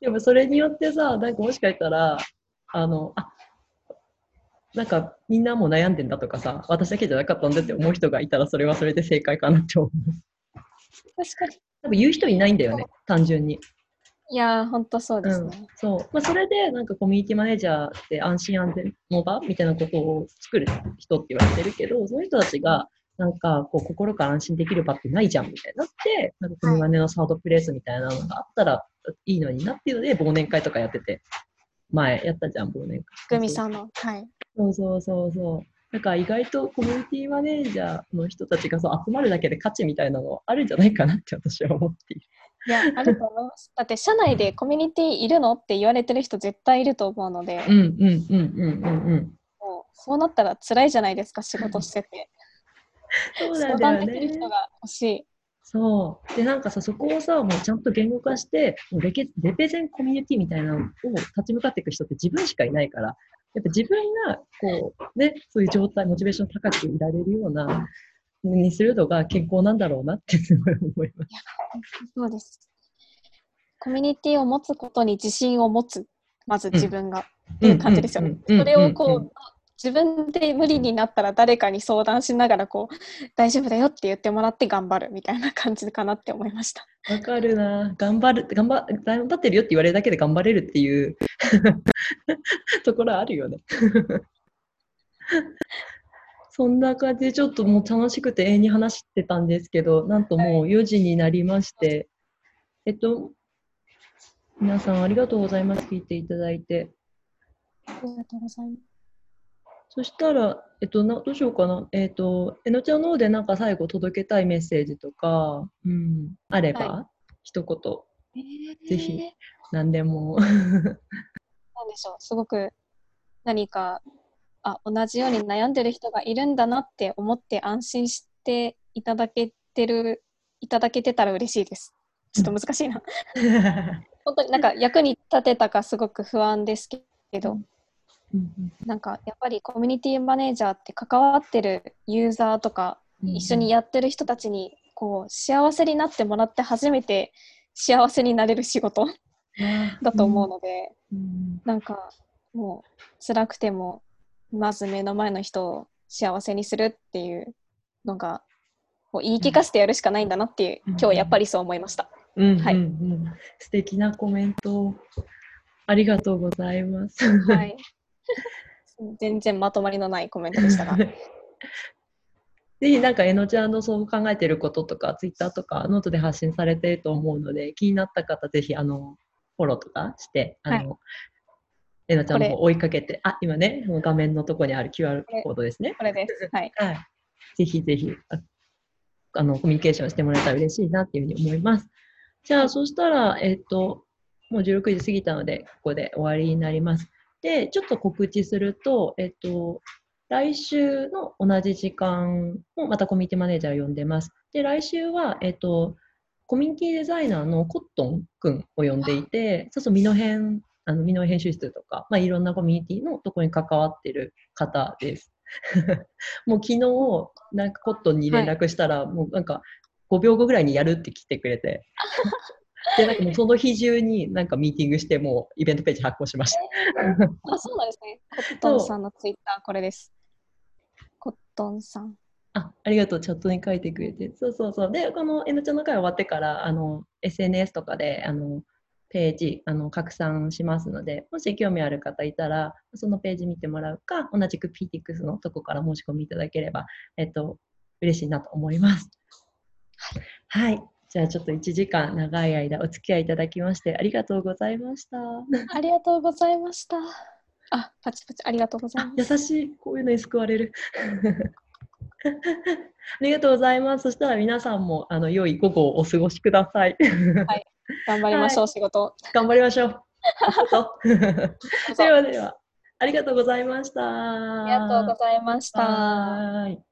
でもそれによってさなんかもしかしたらあのあなんかみんなも悩んでんだとかさ私だけじゃなかったんだって思う人がいたらそれはそれで正解かなって思う。確かに。多分言う人いないんだよね、単純に。いや本当そうですね。うん、そう。まあ、それで、なんかコミュニティマネージャーって安心安全の場みたいなことを作る人って言われてるけど、その人たちが、なんか、こう、心から安心できる場ってないじゃん、みたいになって、なんか、コミマネのサードプレイスみたいなのがあったらいいのになっていうので、忘年会とかやってて、前やったじゃん、忘年会。グミさんの。はい。そうそうそうそう。なんか意外とコミュニティマネージャーの人たちがそう集まるだけで価値みたいなのあるんじゃないかなって私は思っている。いや、あると思います。だって社内でコミュニティいるのって言われてる人絶対いると思うので、うんうんうんうんうんうん。もうそうなったら辛いじゃないですか、仕事してて。そうなんだよね。相談できる人が欲しい。そう。で、なんかさ、そこをさ、もうちゃんと言語化して、もうレケレペゼンコミュニティみたいなのを立ち向かっていく人って自分しかいないから、やっぱ自分が、こう、ね、そういう状態、モチベーション高くいられるような、にするのが健康なんだろうなってすごい思います。そうです。コミュニティを持つことに自信を持つ、まず自分が、うん、っていう感じですよね。それをこう、自分で無理になったら誰かに相談しながらこう大丈夫だよって言ってもらって頑張るみたいな感じかなって思いました。わかるな。頑張る頑張頑張ってるよって言われるだけで頑張れるっていう ところあるよね。そんな感じでちょっともう楽しくて永遠に話してたんですけど、なんともう4時になりまして、はい、えっと、皆さんありがとうございます。聞いていただいて。ありがとうございます。そしたら、えっと、などうしようかな。えっと、えのちゃんの方でなんか最後届けたいメッセージとか、うん、あれば、はい、一言、えー、ぜひ、何でも。なんでしょう、すごく何か、あ、同じように悩んでる人がいるんだなって思って安心していただけてる、いただけてたら嬉しいです。ちょっと難しいな。本当になんか役に立てたかすごく不安ですけど、なんかやっぱりコミュニティマネージャーって関わってるユーザーとか、一緒にやってる人たちにこう幸せになってもらって初めて幸せになれる仕事だと思うので、なんかもう辛くてもまず目の前の人を幸せにするっていうのがこう言い聞かせてやるしかないんだなっていう、今日やっぱりそう思いました。はい、素敵なコメント。ありがとうございます。はい全然まとまりのないコメントでしたが。ぜひなんかえのちゃんのそう考えてることとかツイッターとかノートで発信されてると思うので気になった方ぜひあのフォローとかしてあの、はい、えのちゃんも追いかけてあ今ね画面のとこにある QR コードですね。これですはい、はい、ぜひぜひああのコミュニケーションしてもらえたら嬉しいなっていうふうに思います。じゃあそしたらえっ、ー、ともう16時過ぎたのでここで終わりになります。で、ちょっと告知すると、えっと、来週の同じ時間もまたコミュニティマネージャーを呼んでます。で、来週は、えっと、コミュニティデザイナーのコットンくんを呼んでいて、そうそう、身の編、あの、身の編集室とか、まあ、いろんなコミュニティのところに関わってる方です。もう昨日、なんかコットンに連絡したら、はい、もうなんか5秒後ぐらいにやるって来てくれて、で、なんかもうその日中になんかミーティングして、もうイベントページ発行しました。あ、そうなんですね。コットンさんのツイッター、これです。コットンさん。あありがとう、チャットに書いてくれて。そうそうそう。で、この N ちゃんの会終わってから、あの、SNS とかで、あの、ページ、あの、拡散しますので、もし興味ある方いたら、そのページ見てもらうか、同じく PTX のとこから申し込みいただければ、えっと、嬉しいなと思います。はい。じゃあちょっと1時間長い間お付き合いいただきましてありがとうございました。ありがとうございました。あ、パチパチありがとうございます。優しい、こういうのに救われる。ありがとうございます。そしたら皆さんもあの良い午後をお過ごしください。はい、頑張りましょう、はい、仕事。頑張りましょう。ではでは、ありがとうございました。ありがとうございました。